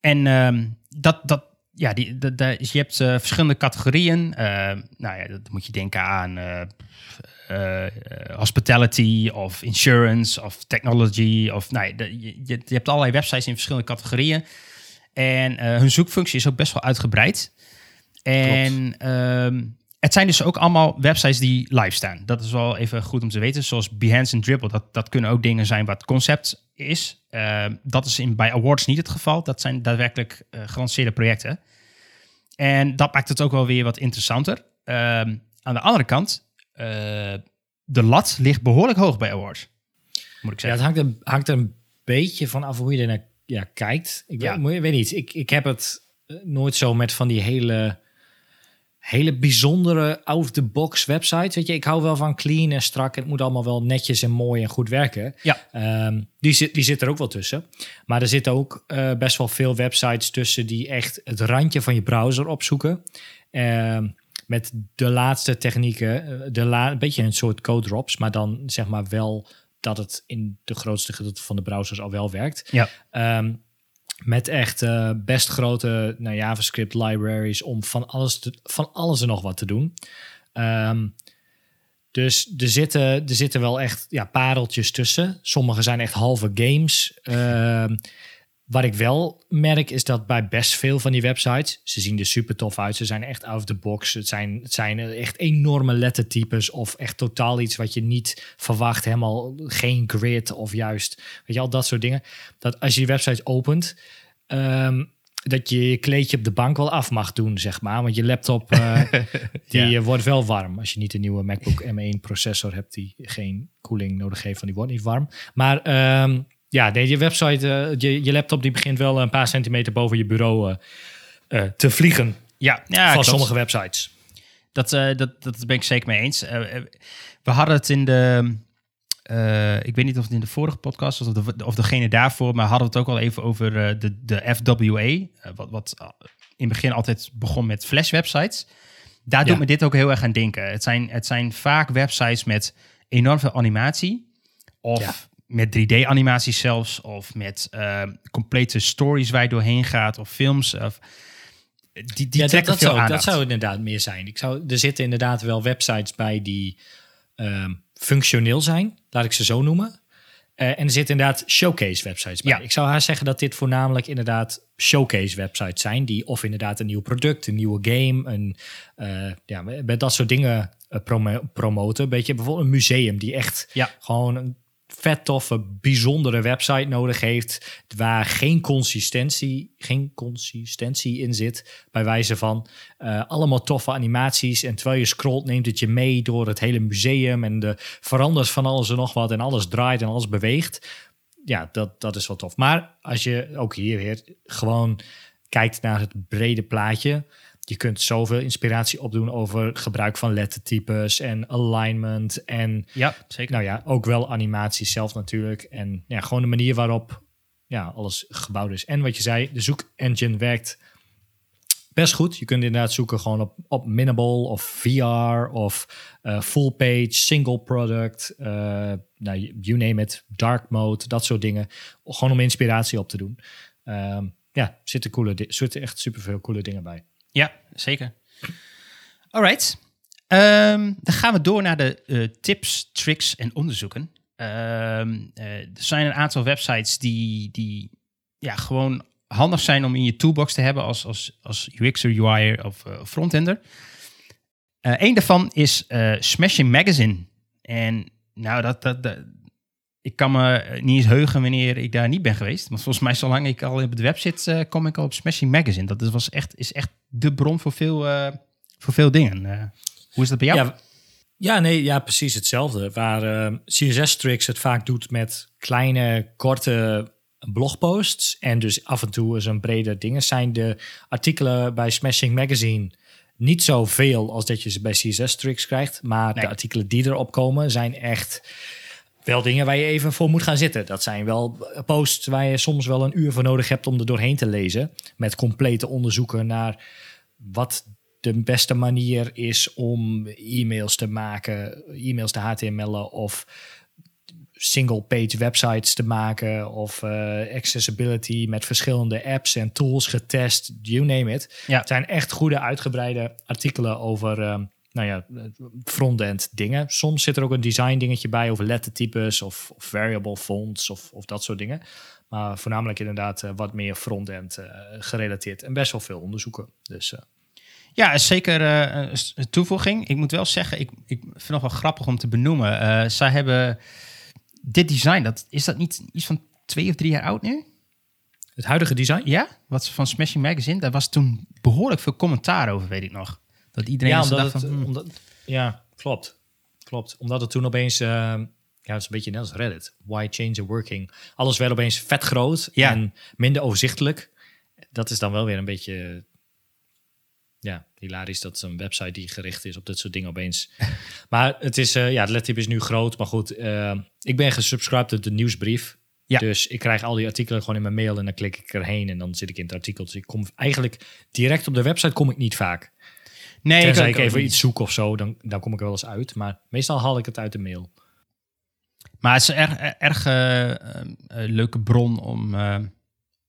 En ehm, dat, dat, ja, die, dat, dat- je hebt eh, verschillende categorieën. Eh, nou ja, dat moet je denken aan eh, eh, hospitality of insurance of technology. Of, nou, ja, de- je, je, hebt allerlei websites in verschillende categorieën. En hun zoekfunctie is ook best wel uitgebreid. En ehm, het zijn dus ook allemaal websites die live staan. Dat is wel even goed om te weten. Zoals Behance en Dribble, dat, dat kunnen ook dingen zijn wat concept is. Ehm, dat is in, bij awards niet het geval. Dat zijn daadwerkelijk eh gelanceerde projecten. En dat maakt het ook wel weer wat interessanter. Ehm, aan de andere kant, eh, de lat ligt behoorlijk hoog bij awards. Moet ik Ja, zeggen. het hangt er, hangt er een beetje van af hoe je er naar ja, kijkt. Ik, Ja. weet, moet- ik weet niet, ik, ik heb het eh, nooit zo met van die hele, hele bijzondere out-of-the-box websites. Weet je, ik hou wel van clean en strak. Het moet allemaal wel netjes en mooi en goed werken. Ja. Ehm, die, zit, die zit er ook wel tussen. Maar er zitten ook eh, best wel veel websites tussen die echt het randje van je browser opzoeken. Ehm, met de laatste technieken, eh, de la een beetje een soort code drops, maar dan zeg maar wel dat het in de grootste gedeelte van de browsers al wel werkt. Ja. Ehm, met echt eh, best grote nou, JavaScript libraries om van alles, van alles en nog wat te doen. Ehm, dus er zitten, er zitten wel echt ja, pareltjes tussen. Sommige zijn echt halve games. Ehm, wat ik wel merk is dat bij best veel van die websites, ze zien er super tof uit. Ze zijn echt out of the box. Het zijn, het zijn echt enorme lettertypes of echt totaal iets wat je niet verwacht. Helemaal geen grid of juist, weet je al, dat soort dingen. Dat als je die website opent, ehm, dat je je kleedje op de bank wel af mag doen, zeg maar. Want je laptop, eh, die Ja. eh, wordt wel warm. Als je niet een nieuwe MacBook M1 processor hebt die geen koeling nodig heeft, van die wordt niet warm. Maar ehm, ja, nee, je website, eh, je, je laptop die begint wel een paar centimeter boven je bureau eh, eh, te vliegen. Ja, ja van sommige websites. Dat, dat, dat ben ik zeker mee eens. We hadden het in de. ik weet niet of het in de vorige podcast was of, de, of degene daarvoor, maar hadden we het ook al even over de, de FWA. wat, wat in het begin altijd begon met Flash websites. Daar doet me dit ook heel erg aan denken. Het zijn, het zijn vaak websites met enorm veel animatie. Of Ja. Met 3D-animaties zelfs. Of met eh, complete stories waar je doorheen gaat. Of films. Of, die die Ja, dat, trekken dat, veel zou, dat zou inderdaad meer zijn. Ik zou, er zitten inderdaad wel websites bij die ehm, functioneel zijn, laat ik ze zo noemen. Eh, en er zitten inderdaad showcase websites bij. Ja. Ik zou haar zeggen dat dit voornamelijk inderdaad showcase websites zijn, die of inderdaad een nieuw product, een nieuwe game, een, eh, ja, met dat soort dingen eh, promo- promoten. Beetje bijvoorbeeld een museum die echt Ja. gewoon een vet toffe, bijzondere website nodig heeft. Waar geen consistentie, geen consistentie in zit. Bij wijze van eh, allemaal toffe animaties. En terwijl je scrolt, neemt het je mee door het hele museum. En de verandert van alles en nog wat. En alles draait en alles beweegt. Ja, dat, dat is wel tof. Maar als je ook hier weer gewoon kijkt naar het brede plaatje. Je kunt zoveel inspiratie opdoen over gebruik van lettertypes en alignment en Ja, zeker. nou ja, ook wel animaties zelf natuurlijk. En ja, gewoon de manier waarop ja, alles gebouwd is. En wat je zei, de zoekengine werkt best goed. Je kunt inderdaad zoeken gewoon op, op Minimal of VR of eh, full page, single product, eh, nou, you name it, dark mode, dat soort dingen. Gewoon om inspiratie op te doen. Ehm, ja, zitten, coole zitten echt superveel coole dingen bij. Ja, zeker. Alright. Ehm, dan gaan we door naar de eh, tips, tricks en onderzoeken. Ehm, eh, er zijn een aantal websites die, die ja, gewoon handig zijn om in je toolbox te hebben als, als, als UX'er, UI'er of eh, frontender. Eén daarvan is Smashing Magazine. En nou, dat, dat, dat- ik kan me niet eens heugen wanneer ik daar niet ben geweest. Maar volgens mij, zolang ik al op het web zit, eh, kom ik al op Smashing Magazine. Dat is- was echt, is echt de bron voor veel, eh, voor veel dingen. Eh, hoe is dat bij jou? Ja, ja, nee, ja, precies hetzelfde. Waar eh, CSS Tricks het vaak doet met kleine, korte blogposts. En dus af en toe eens een breder dingen. Zijn de artikelen bij Smashing Magazine niet zoveel als dat je ze bij CSS Tricks krijgt. Maar Nee. de artikelen die erop komen zijn echt wel dingen waar je even voor moet gaan zitten. Dat zijn wel posts waar je soms wel een uur voor nodig hebt om er doorheen te lezen. Met complete onderzoeken naar wat de beste manier is om e-mails te maken, e-mails te HTML'en of single-page websites te maken of uh, accessibility met verschillende apps en tools getest, you name it. Ja. Het zijn echt goede uitgebreide artikelen over uh, nou ja, front-end dingen. Soms zit er ook een design dingetje bij over lettertypes of, of variable fonts of, of dat soort dingen. Maar voornamelijk inderdaad uh, wat meer front-end gerelateerd en best wel veel onderzoeken. Dus ja, is zeker uh, een toevoeging. Ik moet wel zeggen, ik, ik vind het nog wel grappig om te benoemen. Uh, zij hebben dit design, dat, is dat niet iets van twee of drie jaar oud nu? Het huidige design? Ja, wat van Smashing Magazine. Daar was toen behoorlijk veel commentaar over, weet ik nog. Dat iedereen ja, omdat het, van, hmm. omdat, ja, klopt. Klopt. Omdat het toen opeens, uh, ja, het is een beetje net als Reddit. Why change a working? Alles werd opeens vet groot Ja. en minder overzichtelijk. Dat is dan wel weer een beetje ja, hilarisch dat een website die gericht is op dit soort dingen opeens. maar het is, uh, ja, het lettertype is nu groot. Maar goed, uh, ik ben gesubscribed op de nieuwsbrief. Ja. Dus ik krijg al die artikelen gewoon in mijn mail en dan klik ik erheen en dan zit ik in het artikel. Dus ik kom eigenlijk direct op de website kom ik niet vaak. Nee, Tenzij ik, ik even niet. iets zoek of zo, dan, dan kom ik er wel eens uit. Maar meestal haal ik het uit de mail. Maar het is een erg, erg uh, uh, leuke bron om, uh,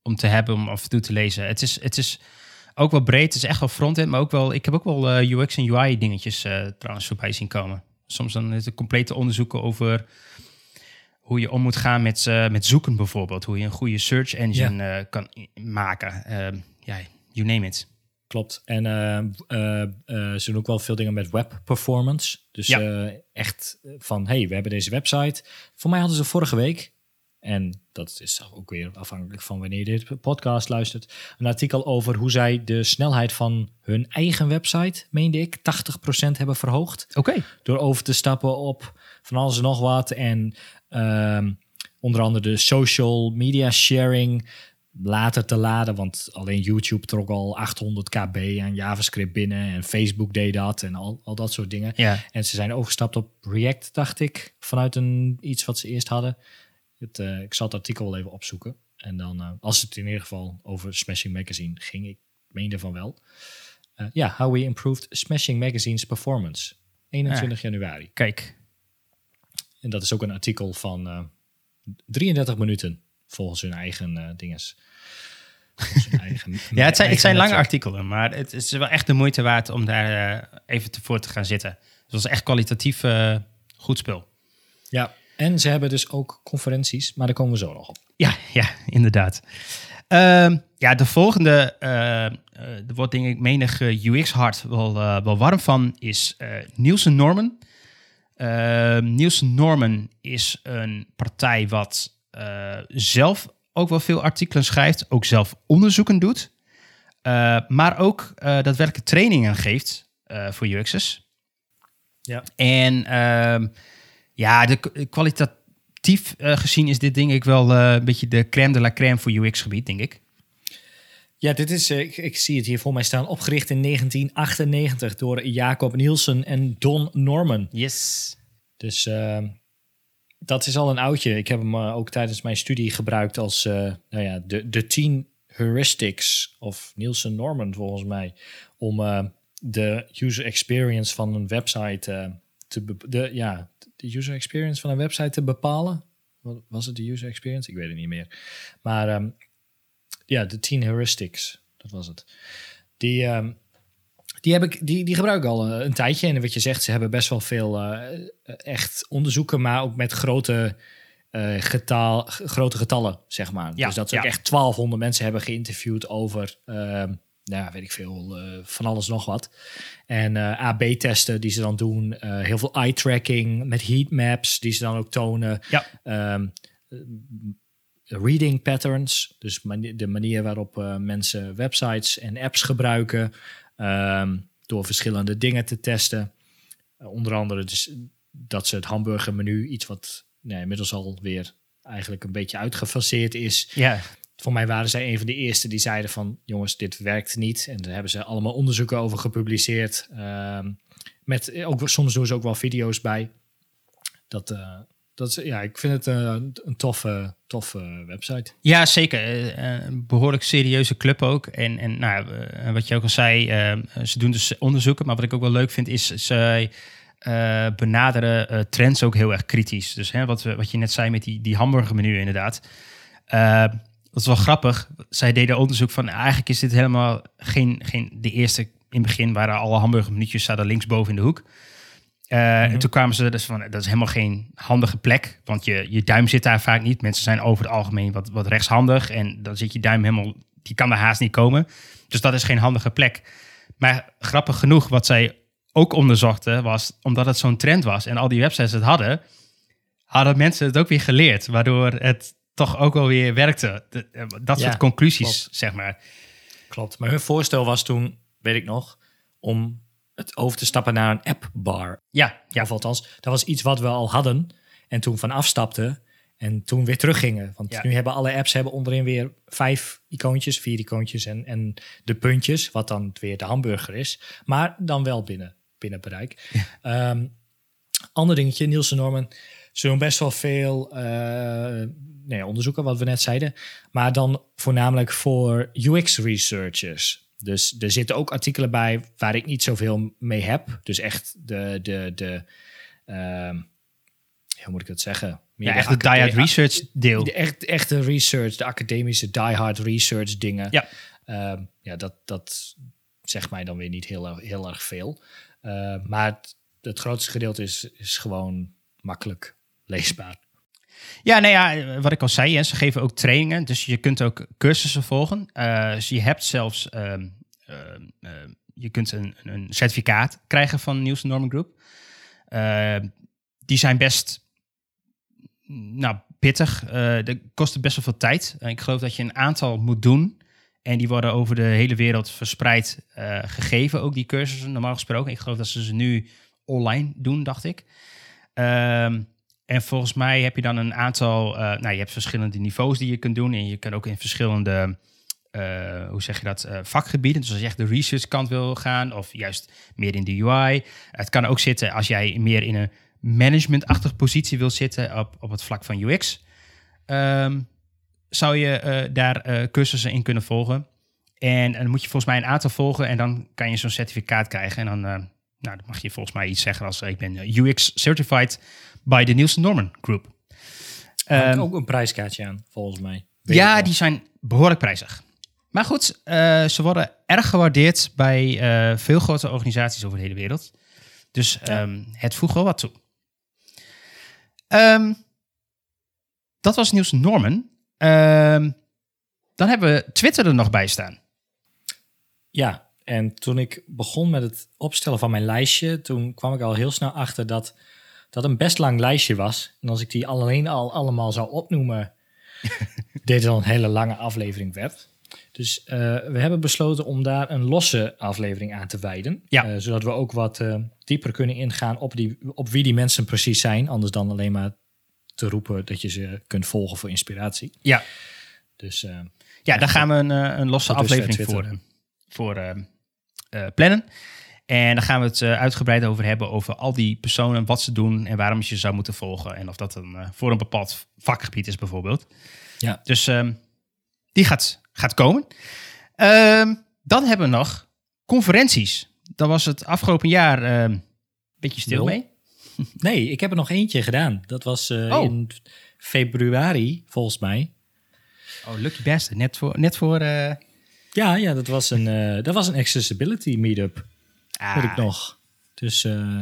om te hebben, om af en toe te lezen. Het is, het is ook wel breed, het is echt wel frontend, maar ook wel, ik heb ook wel UX en UI dingetjes trouwens voorbij zien komen. Soms dan is het complete onderzoeken over hoe je om moet gaan met, met zoeken bijvoorbeeld. Hoe je een goede search engine ja. kan maken. Ja, you name it. Klopt. En uh, ze doen ook wel veel dingen met web performance. Dus ja. echt van, hey, we hebben deze website. Voor mij hadden ze vorige week, en dat is ook weer afhankelijk van wanneer je dit podcast luistert, een artikel over hoe zij de snelheid van hun eigen website, meende ik, 80% hebben verhoogd. Oké. Okay. Door over te stappen op van alles en nog wat. En um, onder andere de social media sharing later te laden, want alleen YouTube trok al 800 kb aan JavaScript binnen en Facebook deed dat en al, al dat soort dingen. Ja. En ze zijn overgestapt op React, dacht ik, vanuit een, iets wat ze eerst hadden. Het, uh, ik zal het artikel wel even opzoeken. En dan, uh, als het in ieder geval over Smashing Magazine ging, ik meende van wel. Uh, ja, How We Improved Smashing Magazine's Performance. 21 ja. januari. Kijk. En dat is ook een artikel van 33 minuten, volgens hun eigen dinges. Hun eigen, ja, het zijn, het zijn lange artikelen, maar het is wel echt de moeite waard om daar even te voor te gaan zitten. Dus dat is echt kwalitatief goed spul. Ja, en ze hebben dus ook conferenties, maar daar komen we zo nog op. Ja, ja inderdaad. Uh, ja, de volgende, uh, uh, er wordt denk ik menig UX-hart wel, uh, wel warm van, is Nielsen Norman. Ehm, Nielsen Norman is een partij wat zelf ook wel veel artikelen schrijft, ook zelf onderzoeken doet, maar ook daadwerkelijk trainingen geeft voor UX'ers. Ja. En ehm, ja, de kwalitatief gezien is dit denk ik wel een beetje de crème de la crème voor UX-gebied, denk ik. Ja, dit is, ik, ik, zie het hier voor mij staan, opgericht in 1998 door Jacob Nielsen en Don Norman. Yes. Dus ehm, dat is al een oudje. Ik heb hem ook tijdens mijn studie gebruikt als nou ja, de, de tien heuristics of Nielsen Norman volgens mij. Om de user experience van een website te de, ja, de user experience van een website te bepalen. Was het de user experience? Ik weet het niet meer. Maar um, ja, de 10 heuristics, dat was het. Die, um, die, heb ik, die, die gebruik ik al een, een, tijdje. En wat je zegt, ze hebben best wel veel uh, echt onderzoeken, maar ook met grote, uh, getal, grote getallen, zeg maar. Ja, dus dat ze ja. ook echt 1200 mensen hebben geïnterviewd over uh, nou, weet ik veel, van alles nog wat. En AB-testen die ze dan doen. Heel veel eye-tracking met heatmaps die ze dan ook tonen. Ja. Um, reading patterns, dus de manier waarop mensen websites en apps gebruiken. Um, door verschillende dingen te testen. onder andere dus dat ze het hamburgermenu, iets wat nee, inmiddels alweer eigenlijk een beetje uitgefaseerd is. Ja voor mij waren zij een van de eerste die zeiden van jongens, dit werkt niet. En daar hebben ze allemaal onderzoeken over gepubliceerd. Um, met ook, soms doen ze ook wel video's bij. Dat, uh, dat ja, ik vind het uh, een toffe, toffe website. Ja, zeker. een behoorlijk serieuze club ook. En, en nou, wat je ook al zei, ze doen dus onderzoeken. Maar wat ik ook wel leuk vind, is zij benaderen trends ook heel erg kritisch. Dus hè, wat, wat je net zei met die, die hamburgermenu inderdaad. dat is wel grappig. Zij deden onderzoek van eigenlijk is dit helemaal geen, geen de eerste in het begin waren alle hamburgermenuutjes zaten linksboven in de hoek. Uh, En toen kwamen ze dus van, dat is helemaal geen handige plek, want je, je duim zit daar vaak niet. Mensen zijn over het algemeen wat, wat rechtshandig en dan zit je duim helemaal, die kan er haast niet komen. Dus dat is geen handige plek. Maar grappig genoeg, wat zij ook onderzochten, was omdat het zo'n trend was en al die websites het hadden, hadden mensen het ook weer geleerd, waardoor het toch ook alweer werkte. Dat soort conclusies, zeg maar. Klopt, maar hun voorstel was toen weet ik nog, om het over te stappen naar een appbar. Ja, ja. Of althans, dat was iets wat we al hadden en toen van afstapten en toen weer teruggingen. Want nu hebben alle apps hebben onderin weer vijf icoontjes, vier icoontjes en, en de puntjes, wat dan weer de hamburger is. Maar dan wel binnen, binnen bereik. Ja. Um, ander dingetje, Nielsen Norman. Ze doen best wel veel uh, nee, onderzoeken, wat we net zeiden. Maar dan voornamelijk voor UX researchers. Dus er zitten ook artikelen bij waar ik niet zoveel mee heb. Dus echt de, de, de uh, hoe moet ik dat zeggen? Meer ja, echt de die-hard research deel. De echt, echte research, de academische die-hard research dingen. Ja, uh, ja dat, dat zegt mij dan weer niet heel, heel erg veel. Uh, maar het, het, grootste gedeelte is, is gewoon makkelijk leesbaar. Ja, nou ja, wat ik al zei, ze geven ook trainingen, dus je kunt ook cursussen volgen. Uh, dus je hebt zelfs, uh, uh, je kunt een, een, certificaat krijgen van Niels Norman Group. Ehm, die zijn best, nou, pittig. dat kost best wel veel tijd. ik geloof dat je een aantal moet doen. En die worden over de hele wereld verspreid gegeven, ook die cursussen, normaal gesproken. Ik geloof dat ze ze nu online doen, dacht ik. Ehm en volgens mij heb je dan een aantal, uh, nou, je hebt verschillende niveaus die je kunt doen. En je kan ook in verschillende, uh, hoe zeg je dat, uh, vakgebieden. Dus als je echt de research kant wil gaan, of juist meer in de UI. Het kan ook zitten als jij meer in een managementachtige positie wil zitten op, op het vlak van UX. Um, zou je daar cursussen in kunnen volgen. En, dan moet je volgens mij een aantal volgen en dan kan je zo'n certificaat krijgen. En dan, nou, dan mag je volgens mij iets zeggen als ik ben UX certified bij de Nielsen Norman Group. Um, ook een prijskaartje aan, volgens mij. ja, die zijn behoorlijk prijzig. Maar goed, uh, ze worden erg gewaardeerd bij uh, veel grote organisaties over de hele wereld. Dus ja. um, het voegt wel wat toe. Um, dat was Niels Norman. dan hebben we Twitter er nog bij staan. Ja, en toen ik begon met het opstellen van mijn lijstje, toen kwam ik al heel snel achter dat dat een best lang lijstje was. En als ik die alleen al allemaal zou opnoemen, deed dan een hele lange aflevering werd. Dus uh, we hebben besloten om daar een losse aflevering aan te wijden. Ja. Uh, zodat we ook wat uh, dieper kunnen ingaan op, die, op wie die mensen precies zijn. Anders dan alleen maar te roepen dat je ze kunt volgen voor inspiratie. Ja. Dus ja, daar gaan we een, een losse aflevering voor, voor plannen. En dan gaan we het uh, uitgebreid over hebben over al die personen, wat ze doen en waarom je ze zou moeten volgen. En of dat een, uh, voor een bepaald vakgebied is bijvoorbeeld. Ja. Dus um, die gaat, gaat komen. Um, dan hebben we nog conferenties. Dat was het afgelopen jaar een uh, beetje stil mee. Nee, ik heb er nog eentje gedaan. Dat was uh, oh. in februari, volgens mij. Oh, lucky best. Net voor... Net voor ja, ja, dat was een, dat was een accessibility meetup. Ah. Weet ik nog. Dus uh,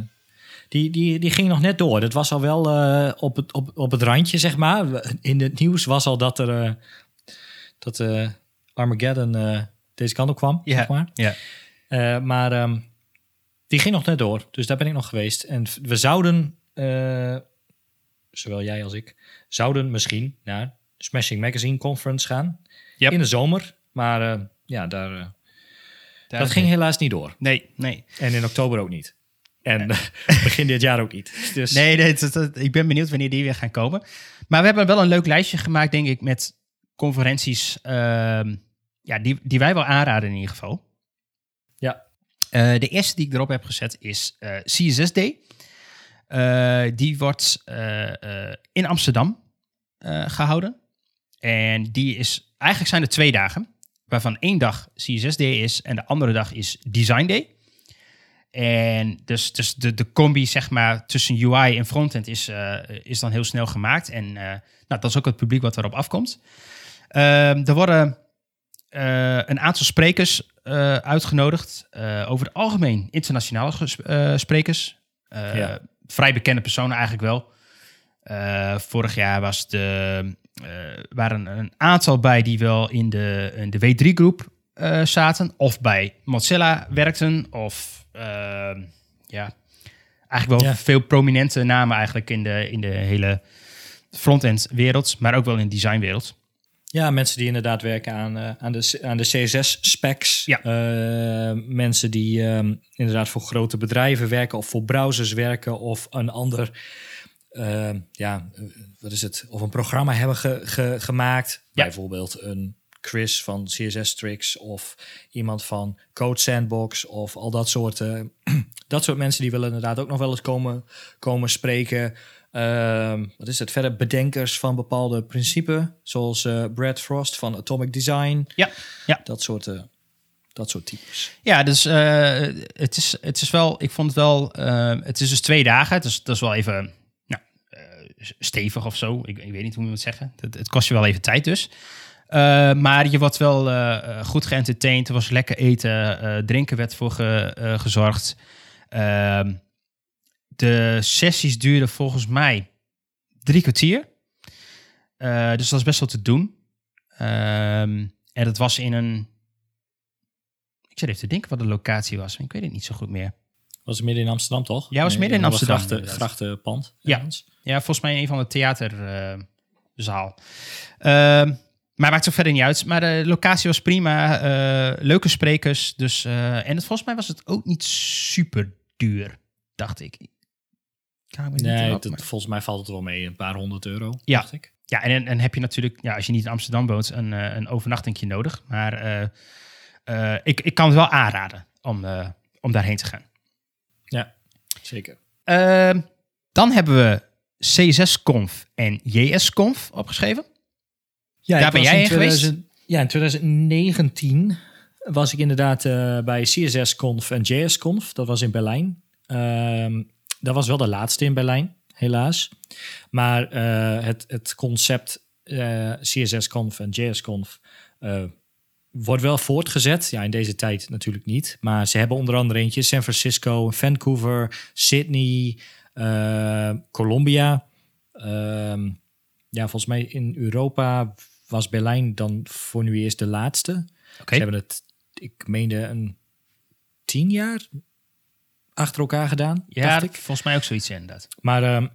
die, die, die ging nog net door. Dat was al wel uh, op, het, op, op het randje, zeg maar. In het nieuws was al dat er dat Armageddon deze kant op kwam, ja. zeg maar. Ja. maar um, die ging nog net door. Dus daar ben ik nog geweest. En we zouden, zowel jij als ik, zouden misschien naar Smashing Magazine Conference gaan. Yep. In de zomer. Maar ja, daar dat ging helaas niet door. Nee, nee. En in oktober ook niet. En begin dit jaar ook niet. Dus... Nee, nee ik ben benieuwd wanneer die weer gaan komen. Maar we hebben wel een leuk lijstje gemaakt, denk ik, met conferenties uh, ja, die, die wij wel aanraden in ieder geval. Ja. Uh, de eerste die ik erop heb gezet is uh, CSS Day. Eh, die wordt eh, eh, in Amsterdam eh, gehouden. En die is, eigenlijk zijn er twee dagen, waarvan één dag CSS Day is en de andere dag is Design Day. En dus, dus de, de combi zeg maar, tussen UI en frontend is, eh, is dan heel snel gemaakt. En eh, nou, dat is ook het publiek wat erop afkomt. Ehm, er worden eh, een aantal sprekers uitgenodigd. over het algemeen internationale sprekers. Ja. Vrij bekende personen eigenlijk wel. Eh, vorig jaar was de, eh, waren een aantal bij die wel in de, in de W3-groep eh, zaten. Of bij Mozilla werkten. Of ehm, ja, eigenlijk wel Ja. veel prominente namen eigenlijk in de, in de hele front-end wereld. Maar ook wel in de designwereld. Ja, mensen die inderdaad werken aan, aan, de, aan de CSS-specs. Ja. mensen die ehm, inderdaad voor grote bedrijven werken of voor browsers werken of een ander, ehm, ja, eh, wat is het? Of een programma hebben ge- ge- gemaakt. Ja. Bijvoorbeeld een Chris van CSS Tricks of iemand van Code Sandbox of al dat soort, eh, dat soort mensen die willen inderdaad ook nog wel eens komen, komen spreken. Ehm, wat is het verder? Bedenkers van bepaalde principes, zoals eh, Brad Frost van Atomic Design. Ja, ja. Dat soort, dat soort types. Ja, dus het, is, het is wel, ik vond het wel, het is dus twee dagen. Dus dat is wel even stevig of zo. Ik, ik weet niet hoe je moet zeggen. Het, het kost je wel even tijd dus. Eh, maar je wordt wel eh, eh, goed geëntertained. Er was lekker eten, drinken werd voor ge- gezorgd. Ehm, de sessies duurden volgens mij drie kwartier. Dus dat is best wel te doen. Ehm, en dat was in een ik zit even te denken wat de locatie was. Ik weet het niet zo goed meer. Was het midden in Amsterdam, toch? Ja, was midden in Amsterdam, Grachten, grachtenpand. Ja. Ja, volgens mij in een van de theaterzaal. Ehm maar maakt ook verder niet uit. Maar de locatie was prima. eh, leuke sprekers. Dus, eh, en het, volgens mij was het ook niet super duur, dacht ik. Nee, erop, dat- maar- volgens mij valt het wel mee. Een paar honderd euro, Ja. dacht ik. Ja, en, en heb je natuurlijk, ja, als je niet in Amsterdam woont, een, eh, een overnachtingje nodig. Maar ik, ik kan het wel aanraden om, om daarheen te gaan. Zeker. Ehm, dan hebben we CSS-conf en JS-conf opgeschreven. Ja, Daar ben jij in geweest? 2000 Ja, in 2019 was ik inderdaad eh, bij CSS-conf en JS-conf. Dat was in Berlijn. Ehm, dat was wel de laatste in Berlijn, helaas. Maar eh, het, het concept eh, CSS-conf en JS-conf wordt wel voortgezet. Ja, in deze tijd natuurlijk niet. Maar ze hebben onder andere eentje San Francisco, Vancouver, Sydney, eh, Colombia. Ehm, ja, volgens mij in Europa was Berlijn dan voor nu eerst de laatste. Ze hebben het, ik meende, een tien jaar achter elkaar gedaan, Ja, dacht ik. volgens mij ook zoiets inderdaad. Maar ehm,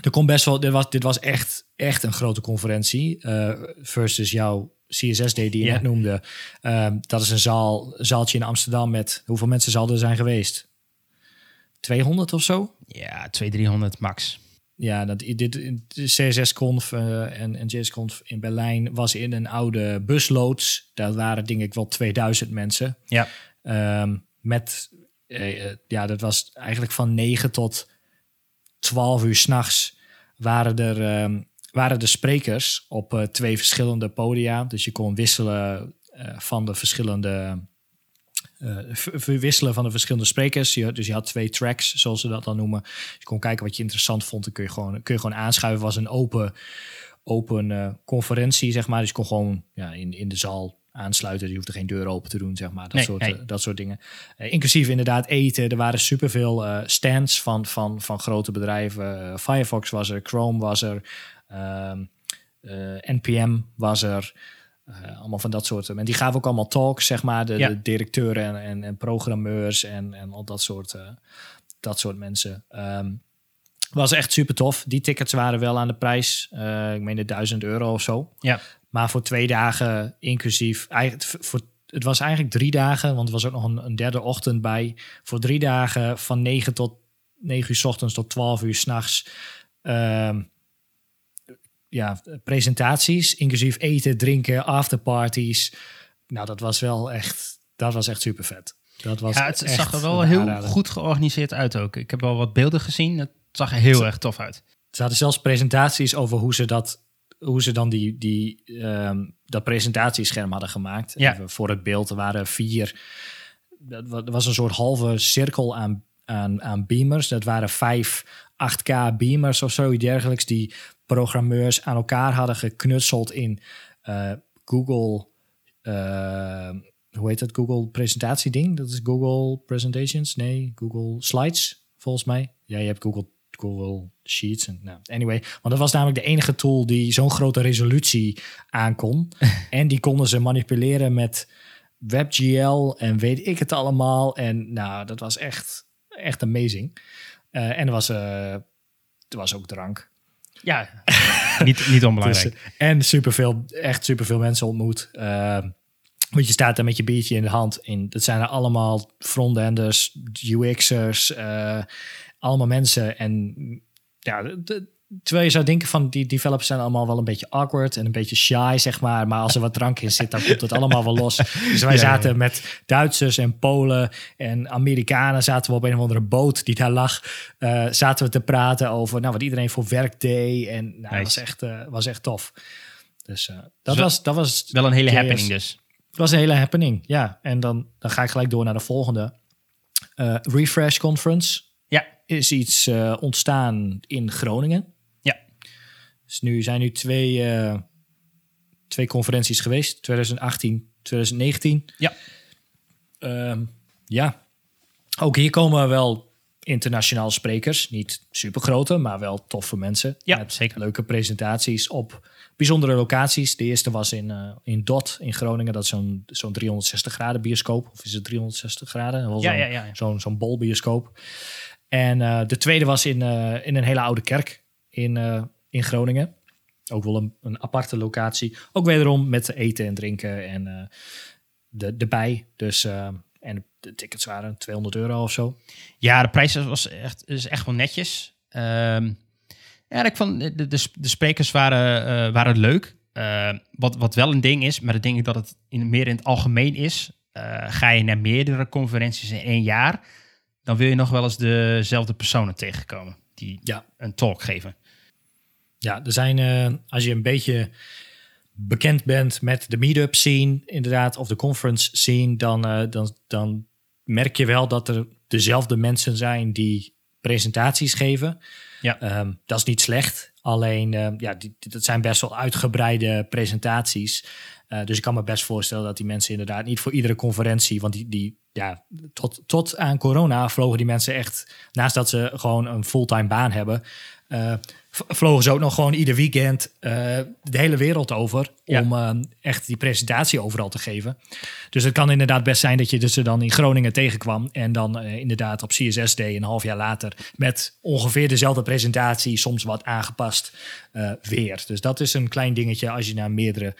er komt best wel, dit was, dit was echt, echt een grote conferentie. eh, versus jouw CSS Day die je net noemde. Ehm, dat is een zaal, zaaltje in Amsterdam met, hoeveel mensen zal er zijn geweest? 200 of zo? Ja, 200, 300 max. Ja, dat, dit, de CSS-conf eh, en, en JS-conf in Berlijn was in een oude busloods. Daar waren denk ik wel 2000 mensen. Ja. Ehm, met, eh, eh, ja, dat was eigenlijk van 9 tot 12 uur s'nachts waren er, ehm, waren de sprekers op eh, twee verschillende podia. Dus je kon wisselen eh, van de verschillende. wisselen van de verschillende sprekers. Je, dus je had twee tracks, zoals ze dat dan noemen. Je kon kijken wat je interessant vond. Dan kun je gewoon, kun je gewoon aanschuiven. Het was een open, open conferentie, zeg maar. Dus je kon gewoon ja, in, in de zaal aansluiten. Je hoefde geen deur open te doen, zeg maar. Dat, Nee, soort, nee. dat soort dingen. Inclusief inderdaad eten. Er waren superveel stands van, van, van grote bedrijven. Firefox was er, Chrome was er, NPM was er. Eh, allemaal van dat soort. En die gaven ook allemaal talks, zeg maar. De, Ja. de directeuren en, en, en programmeurs en, en al dat soort, eh, dat soort mensen. Ehm, was echt super tof. Die tickets waren wel aan de prijs. eh, ik meen de 1000 euro of zo. Ja. Maar voor twee dagen inclusief. Eigenlijk, voor, het was eigenlijk drie dagen, want er was ook nog een, een derde ochtend bij. Voor drie dagen van 9 tot 9 uur s ochtends tot 12 uur s'nachts. Ehm ja, presentaties, inclusief eten, drinken, afterparties. Nou, dat was wel echt, dat was echt super vet. Dat was Ja, het echt zag er wel heel goed georganiseerd uit ook. Ik heb wel wat beelden gezien. Het zag er heel erg tof uit. Ze hadden zelfs presentaties over hoe ze dat hoe ze dan die, die, ehm, dat presentatiescherm hadden gemaakt. Ja. Even voor het beeld, er waren vier. Dat wa- was een soort halve cirkel aan, aan, aan beamers. Dat waren vijf 8K beamers of zoiets dergelijks. Die programmeurs aan elkaar hadden geknutseld in eh, Google. eh, hoe heet dat? Google presentatieding? Dat is Google Presentations? Nee, Google Slides, volgens mij. Ja, je hebt Google, Google Sheets. En, nou, anyway, want dat was namelijk de enige tool die zo'n grote resolutie aankon. en die konden ze manipuleren met WebGL en weet ik het allemaal. En nou, dat was echt, echt amazing. Eh, en er was, er was ook drank. Ja, niet, niet onbelangrijk. Dus, eh, en superveel, echt superveel mensen ontmoet. Eh, want je staat daar met je biertje in de hand. En dat zijn er allemaal frontenders, UX'ers, eh, allemaal mensen. En ja, de- terwijl je zou denken van die developers zijn allemaal wel een beetje awkward en een beetje shy, zeg maar. Maar als er wat drank in zit, dan komt het allemaal wel los. Dus wij zaten ja. met Duitsers en Polen en Amerikanen zaten we op een of andere boot die daar lag. eh, zaten we te praten over nou, wat iedereen voor werk deed. En nou, dat was echt, eh, was echt tof. Dus eh, dat, wel- was, dat was Wel een hele happening dus. het was een hele happening, ja. En dan, dan ga ik gelijk door naar de volgende. Refresh Conference Ja, is iets ontstaan in Groningen. Dus nu zijn nu twee, eh, twee conferenties geweest. 2018, 2019. Ja. Ehm, ja. Ook hier komen wel internationaal sprekers. Niet supergrote, maar wel toffe mensen. Ja, Met zeker. leuke presentaties op bijzondere locaties. De eerste was in, eh, in DOT in Groningen. Dat is zo'n zo'n 360 graden bioscoop. Of is het 360 graden? Ja, zo'n- ja, ja. Zo'n bolbioscoop. En eh, de tweede was in, in een hele oude kerk in, in Groningen. Ook wel een, een aparte locatie. Ook wederom met eten en drinken en eh de, erbij. Dus, eh, en de tickets waren 200 euro of zo. Ja, de prijs was echt, is echt wel netjes. Ehm, ja, ik vond de, de, de sprekers waren, eh, waren leuk. Eh, wat, wat wel een ding is, maar ik denk dat het in, meer in het algemeen is. ga je naar meerdere conferenties in één jaar, dan wil je nog wel eens dezelfde personen tegenkomen die Ja. een talk geven. Ja, er zijn, eh, als je een beetje bekend bent met de meetup scene, inderdaad, of de conference scene, dan, eh, dan, dan merk je wel dat er dezelfde mensen zijn die presentaties geven. Ja. Ehm, dat is niet slecht, alleen eh, ja, die, dat zijn best wel uitgebreide presentaties. Eh, dus ik kan me best voorstellen dat die mensen inderdaad niet voor iedere conferentie, want die, die ja, tot, tot aan corona vlogen die mensen echt, naast dat ze gewoon een fulltime baan hebben, eh, vlogen ze ook nog gewoon ieder weekend eh, de hele wereld over Ja. om eh, echt die presentatie overal te geven. Dus het kan inderdaad best zijn dat je dus er dan in Groningen tegenkwam en dan inderdaad op CSS Day een half jaar later met ongeveer dezelfde presentatie, soms wat aangepast weer. Dus dat is een klein dingetje als je naar meerdere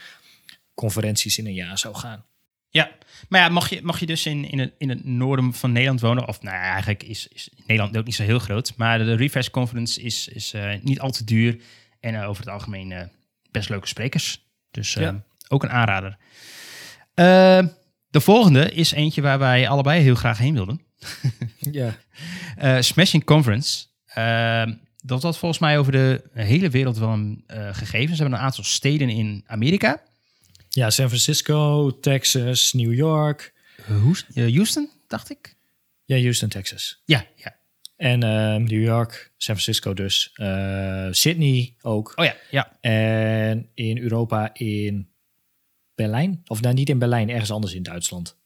conferenties in een jaar zou gaan. Ja, maar ja, mag je, mag je dus in, in, het, in het noorden van Nederland wonen? Of nou ja, eigenlijk is, is Nederland ook niet zo heel groot. Maar de Refresh Conference is, is eh, niet al te duur. En eh, over het algemeen eh, best leuke sprekers. Dus Ja. ook een aanrader. De volgende is eentje waar wij allebei heel graag heen wilden. Ja. Smashing Conference. Eh, dat had volgens mij over de hele wereld wel een eh gegeven. Ze hebben een aantal steden in Amerika. Ja, San Francisco, Texas, New York. Eh, Houston, dacht ik. Ja, Houston, Texas. Ja, ja. En ehm, New York, San Francisco dus. Eh, Sydney ook. Oh ja, ja. En in Europa in Berlijn. Of nou, niet in Berlijn, ergens anders in Duitsland.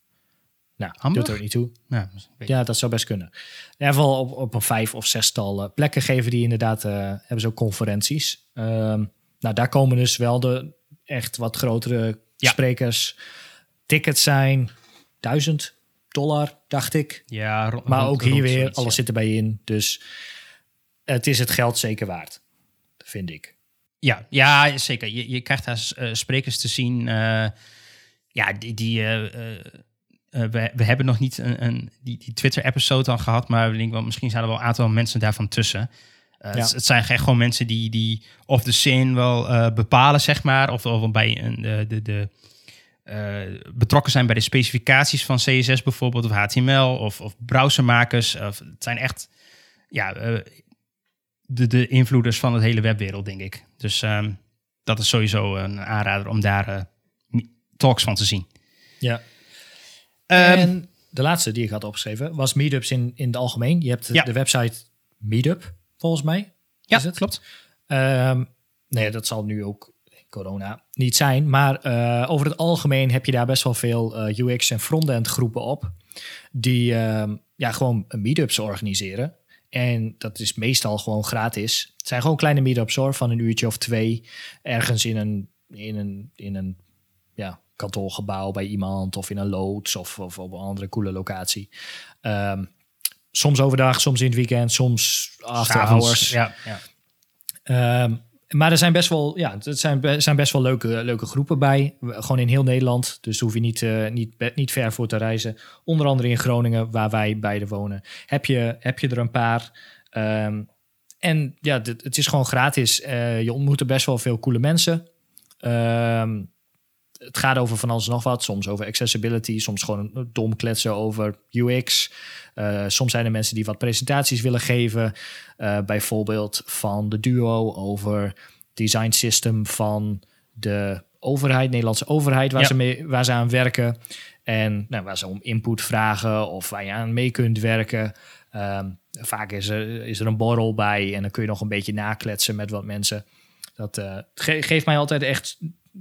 Nou, Hamburg? doet er ook niet toe. Ja, Ja, dat zou best kunnen. In ieder geval op, op een vijf of zestal eh, plekken geven die inderdaad, eh, hebben ze ook conferenties. Ehm, nou, daar komen dus wel de echt wat grotere Ja. sprekers. Tickets zijn 1000 dollar, dacht ik. Ja, Maar rond- ook hier weer, zoiets, alles ja. zit erbij in. Dus het is het geld zeker waard, vind ik. Ja, ja zeker. Je, je krijgt daar eh, sprekers te zien. eh, ja, die. die eh, we, we hebben nog niet een, een, die, die Twitter-episode al gehad, maar we denken wel, misschien zijn er wel een aantal mensen daarvan tussen. Eh, Ja. het, het zijn echt gewoon mensen die, die of de zin wel eh, bepalen, zeg maar, of, of bij een, de, de, de, eh, betrokken zijn bij de specificaties van CSS bijvoorbeeld, of HTML, of, of browsermakers. Of, het zijn echt ja, de, de invloeders van het hele webwereld, denk ik. Dus ehm, dat is sowieso een aanrader om daar talks van te zien. Ja. Ehm, en de laatste die ik had opgeschreven was meetups in, in het algemeen. Je hebt Ja. de website Meetup, volgens mij. ja, is het? klopt. Ehm, nee, dat zal nu ook corona niet zijn. Maar eh, over het algemeen heb je daar best wel veel eh, UX en frontend groepen op. Die ehm, ja, gewoon meetups organiseren. En dat is meestal gewoon gratis. Het zijn gewoon kleine meetups hoor, van een uurtje of twee. Ergens in een, in een, in een ja, kantoorgebouw bij iemand. Of in een loods of, of op een andere coole locatie. Ehm, soms overdag, soms in het weekend, soms after S'avonds, hours. Ja, ja. Ehm, maar er zijn best wel, ja, het zijn, zijn best wel leuke, leuke groepen bij. Gewoon in heel Nederland. Dus daar hoef je niet, eh, niet, niet ver voor te reizen. Onder andere in Groningen, waar wij beide wonen. Heb je, heb je er een paar. Ehm, en ja, dit- het is gewoon gratis. Eh, je ontmoet er best wel veel coole mensen. Ehm, het gaat over van alles en nog wat. Soms over accessibility, soms gewoon een dom kletsen over UX. Eh, soms zijn er mensen die wat presentaties willen geven. Eh, bijvoorbeeld van de duo over design system van de overheid, Nederlandse overheid, waar, Ja. ze, mee, waar ze aan werken. En nou, waar ze om input vragen of waar je aan mee kunt werken. Ehm, vaak is er, is er een borrel bij en dan kun je nog een beetje nakletsen met wat mensen. Dat eh, ge- geeft mij altijd echt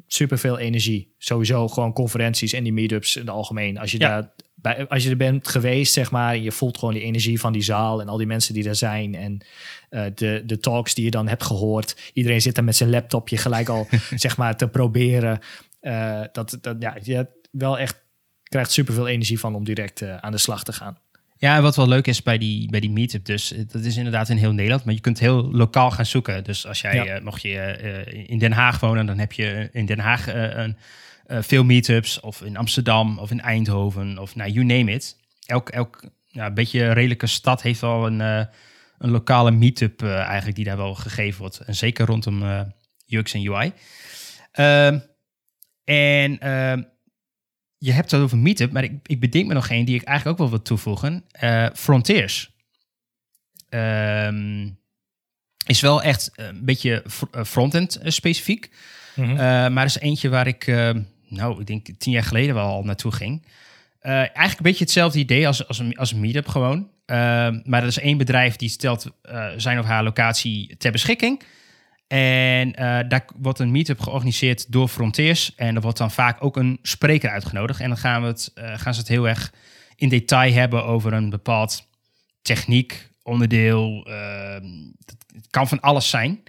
superveel energie. Sowieso gewoon conferenties en die meetups in het algemeen. Als je, Ja. daar, bij, als je er bent geweest, zeg maar, en je voelt gewoon die energie van die zaal en al die mensen die er zijn. En eh, de, de talks die je dan hebt gehoord. Iedereen zit er met zijn laptopje gelijk al, zeg maar, te proberen. Eh, dat, dat, ja, je hebt wel echt krijgt superveel energie van om direct eh, aan de slag te gaan. Ja, en wat wel leuk is bij die, bij die meetup, dus eh, dat is inderdaad in heel Nederland, maar je kunt heel lokaal gaan zoeken. Dus als jij, Ja. eh, mocht je eh, in Den Haag wonen, dan heb je in Den Haag een, veel meetups, of in Amsterdam, of in Eindhoven, of nou, you name it. Elk, elk ja, een beetje redelijke stad heeft wel een, een lokale meetup eigenlijk die daar wel gegeven wordt. En zeker rondom UX en UI. Ehm, en ehm, je hebt het over Meetup, maar ik, ik bedenk me nog één die ik eigenlijk ook wel wil toevoegen. Eh, Frontiers. Ehm, is wel echt een beetje eh, frontend eh, specifiek. Mhm. Eh, maar er is eentje waar ik, eh, nou, ik denk tien jaar geleden wel al naartoe ging. Eigenlijk een beetje hetzelfde idee als, als, een, als een meetup gewoon. Eh, maar er is één bedrijf die stelt zijn of haar locatie ter beschikking. En eh, daar wordt een meetup georganiseerd door Frontiers. En er wordt dan vaak ook een spreker uitgenodigd. En dan gaan, we het, eh, gaan ze het heel erg in detail hebben over een bepaald techniek, onderdeel. eh, het- kan van alles zijn.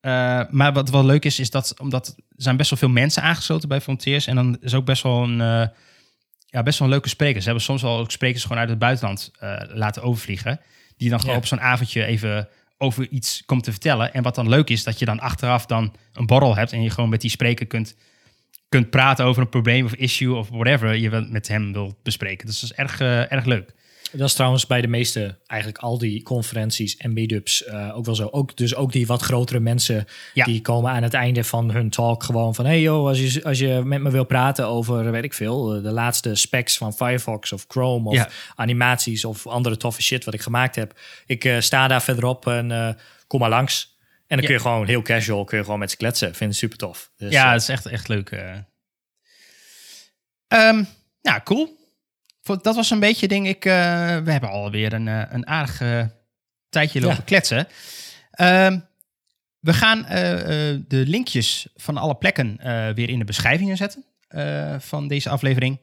Eh, maar wat wel leuk is, is dat omdat er zijn best wel veel mensen aangesloten bij Frontiers. En dan is ook best wel een, ja, best wel leuke sprekers. Ze hebben soms wel ook sprekers gewoon uit het buitenland laten overvliegen. Die dan gewoon Ja. op zo'n avondje even over iets komt te vertellen. En wat dan leuk is, dat je dan achteraf dan een borrel hebt. En je gewoon met die spreker kunt, kunt praten over een probleem of issue of whatever je met hem wilt bespreken. Dus dat is erg, eh, erg leuk. Dat is trouwens bij de meeste, eigenlijk al die conferenties en meetups uh, ook wel zo. Ook, dus ook die wat grotere mensen, Ja. die komen aan het einde van hun talk gewoon van... hey joh, als je, als je met me wil praten over, weet ik veel, de laatste specs van Firefox of Chrome... of Ja. animaties of andere toffe shit wat ik gemaakt heb. Ik uh, sta daar verderop en uh, kom maar langs. En dan Ja. kun je gewoon heel casual, kun je gewoon met ze kletsen. Vind het super tof. Dus, ja, eh, dat is echt, echt leuk. eh. Ehm, nou, cool. Dat was een beetje, denk ik, eh, we hebben alweer een, eh, een aardig tijdje lopen Ja. kletsen. Ehm, we gaan eh, de linkjes van alle plekken weer in de beschrijvingen zetten van deze aflevering.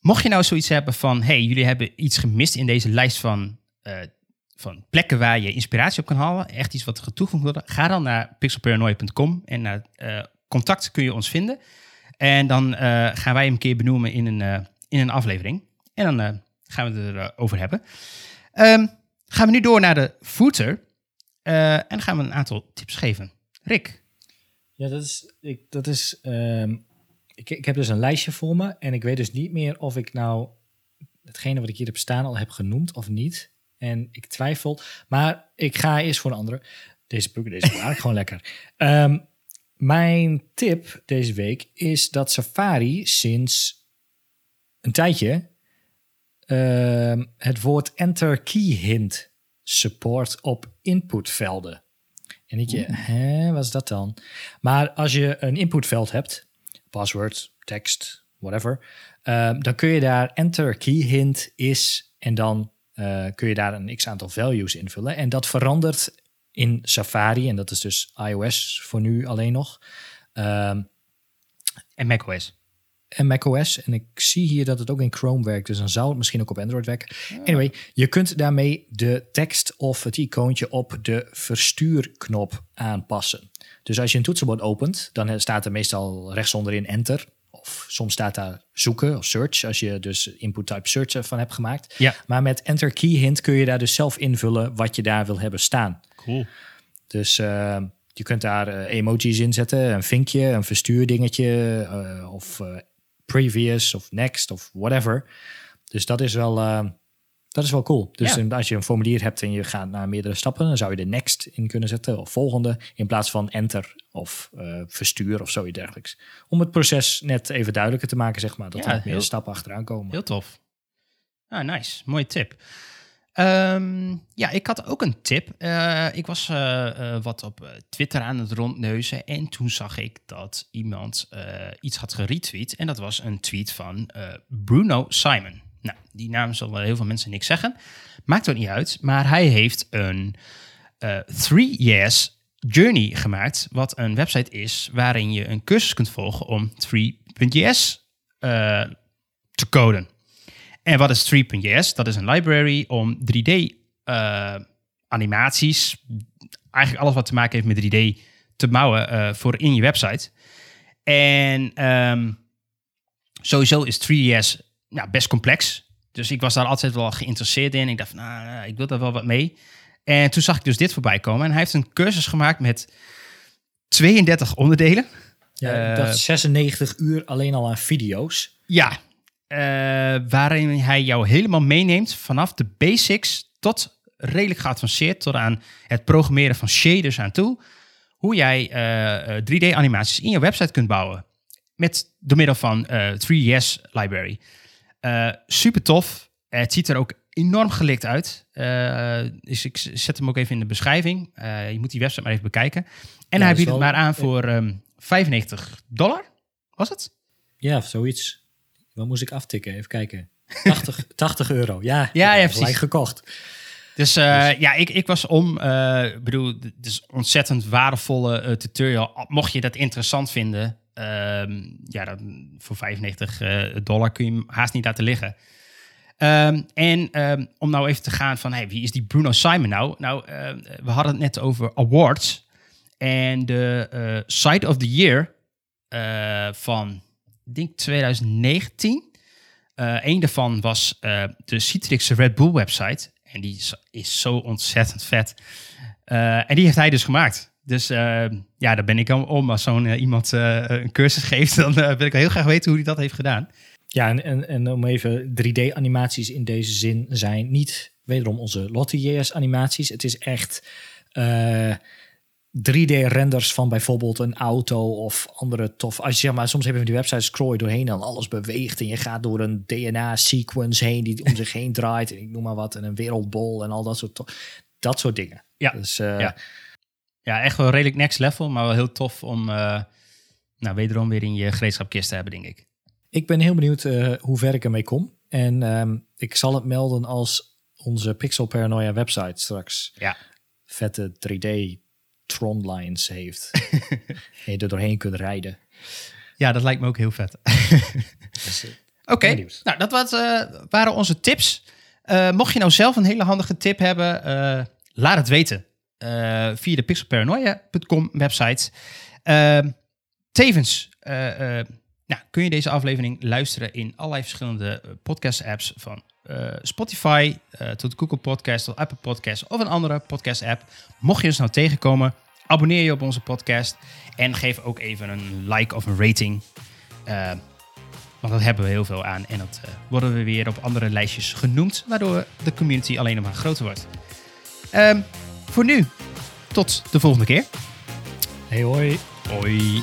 Mocht je nou zoiets hebben van, hey, jullie hebben iets gemist in deze lijst van, van plekken waar je inspiratie op kan halen, echt iets wat er toegevoegd wordt, ga dan naar pixelparanoia.com en naar contact kun je ons vinden. En dan gaan wij hem een keer benoemen in een, in een aflevering. En dan eh, gaan we het erover hebben. Ehm, gaan we nu door naar de footer. Eh, en gaan we een aantal tips geven. Rick. Ja, dat is. Ik, dat is ehm, ik, ik heb dus een lijstje voor me. En ik weet dus niet meer of ik nou hetgene wat ik hier heb staan al heb genoemd of niet. En ik twijfel. Maar ik ga eerst voor een andere. Deze boeken, deze eigenlijk gewoon lekker. Ehm, mijn tip deze week is dat Safari sinds een tijdje ehm, het woord enter key hint support op inputvelden. En ik je, hè, wat is dat dan? Maar als je een inputveld hebt, password, tekst, whatever, uh, dan kun je daar enter key hint is en dan uh, kun je daar een x aantal values invullen. En dat verandert in Safari, en dat is dus iOS voor nu alleen nog. Uh, en macOS. En macOS. En ik zie hier dat het ook in Chrome werkt, dus dan zou het misschien ook op Android werken. Anyway, je kunt daarmee de tekst of het icoontje op de verstuurknop aanpassen. Dus als je een toetsenbord opent, dan staat er meestal rechtsonderin enter. Of soms staat daar zoeken of search, als je dus input type search van hebt gemaakt. Ja. Maar met enter key hint kun je daar dus zelf invullen wat je daar wil hebben staan. Cool. Dus uh, je kunt daar uh, emojis in zetten, een vinkje, een verstuurdingetje uh, of previous of next of whatever. Dus dat is wel, dat is wel cool. Dus Ja. als je een formulier hebt en je gaat naar meerdere stappen, dan zou je de next in kunnen zetten of volgende in plaats van enter of eh, verstuur of zoiets dergelijks. Om het proces net even duidelijker te maken, zeg maar, dat Ja, er meer stappen achteraan komen. Heel tof. Ah, nice. Mooie tip. Ehm, ja, ik had ook een tip. Eh, ik was eh, eh, wat op Twitter aan het rondneuzen en toen zag ik dat iemand iets had geretweet. En dat was een tweet van Bruno Simon. Nou, die naam zullen heel veel mensen niks zeggen. Maakt ook niet uit, maar hij heeft een eh, three years journey gemaakt. Wat een website is waarin je een cursus kunt volgen om 3.js eh te coden. En wat is 3.js? Dat is een library om 3D eh, animaties, eigenlijk alles wat te maken heeft met 3D te bouwen eh, voor in je website. En ehm, sowieso is 3ds nou, best complex. Dus ik was daar altijd wel geïnteresseerd in. Ik dacht, van, nou, ik wil daar wel wat mee. En toen zag ik dus dit voorbij komen. En hij heeft een cursus gemaakt met 32 onderdelen. Ja, ik Eh, dacht 96 uur alleen al aan video's. Ja, eh, waarin hij jou helemaal meeneemt vanaf de basics tot redelijk geavanceerd, tot aan het programmeren van shaders aan toe. Hoe jij eh, eh, 3D-animaties in je website kunt bouwen. Met door middel van eh 3ds Library. Eh, super tof. Eh, het ziet er ook enorm gelikt uit. Eh, dus ik zet hem ook even in de beschrijving. Eh, je moet die website maar even bekijken. En Ja, hij biedt het maar aan voor ehm 95 dollar. Was het? Ja, of zoiets. Wat moest ik aftikken? Even kijken. 80, 80 euro. Ja, Ja, ja, precies. gelijk gekocht. Dus, eh, ja, ik, ik was om. Ik bedoel, het is ontzettend waardevolle eh, tutorial. Mocht je dat interessant vinden, ehm, ja, dan voor 95 eh, dollar kun je hem haast niet laten liggen. Ehm, en ehm, om nou even te gaan van, hey, wie is die Bruno Simon nou? Nou, we hadden het net over awards. En de Site of the Year van, denk 2019. Eh een daarvan was eh, de Citrix Red Bull website. En die is, is zo ontzettend vet. Eh, en die heeft hij dus gemaakt. Dus ja, daar ben ik om-. Als zo'n iemand een cursus geeft, dan wil ik heel graag weten hoe hij dat heeft gedaan. Ja, en, en, en om even 3D-animaties in deze zin zijn niet wederom onze Lottie.js-animaties. Het is echt 3D-renders van bijvoorbeeld een auto of andere tof. Als je zeg maar, soms hebben we die website scroll je doorheen en alles beweegt en je gaat door een DNA-sequence heen die om zich heen draait en ik noem maar wat en een wereldbol en al dat soort dat soort dingen. Ja, Dus eh, ja. Ja, echt wel redelijk next level, maar wel heel tof om eh, nou, wederom weer in je gereedschapkist te hebben, denk ik. Ik ben heel benieuwd eh, hoe ver ik ermee kom. En ehm, ik zal het melden als onze Pixel Paranoia website straks Ja. vette 3D Tron lines heeft. en je er doorheen kunt rijden. Ja, dat lijkt me ook heel vet. Oké, nou dat was, eh, waren onze tips. Eh, mocht je nou zelf een hele handige tip hebben, eh, laat het weten via de pixelparanoia.com website. Ehm, tevens nou, kun je deze aflevering luisteren in allerlei verschillende eh, podcast-apps van eh, Spotify eh, tot Google Podcast tot Apple Podcast of een andere podcast-app. Mocht je dus nou tegenkomen, abonneer je op onze podcast en geef ook even een like of een rating. Eh, want dat hebben we heel veel aan. En dat worden we weer op andere lijstjes genoemd. Waardoor de community alleen nog maar groter wordt. Ehm, voor nu, tot de volgende keer. hey hoi. Hoi.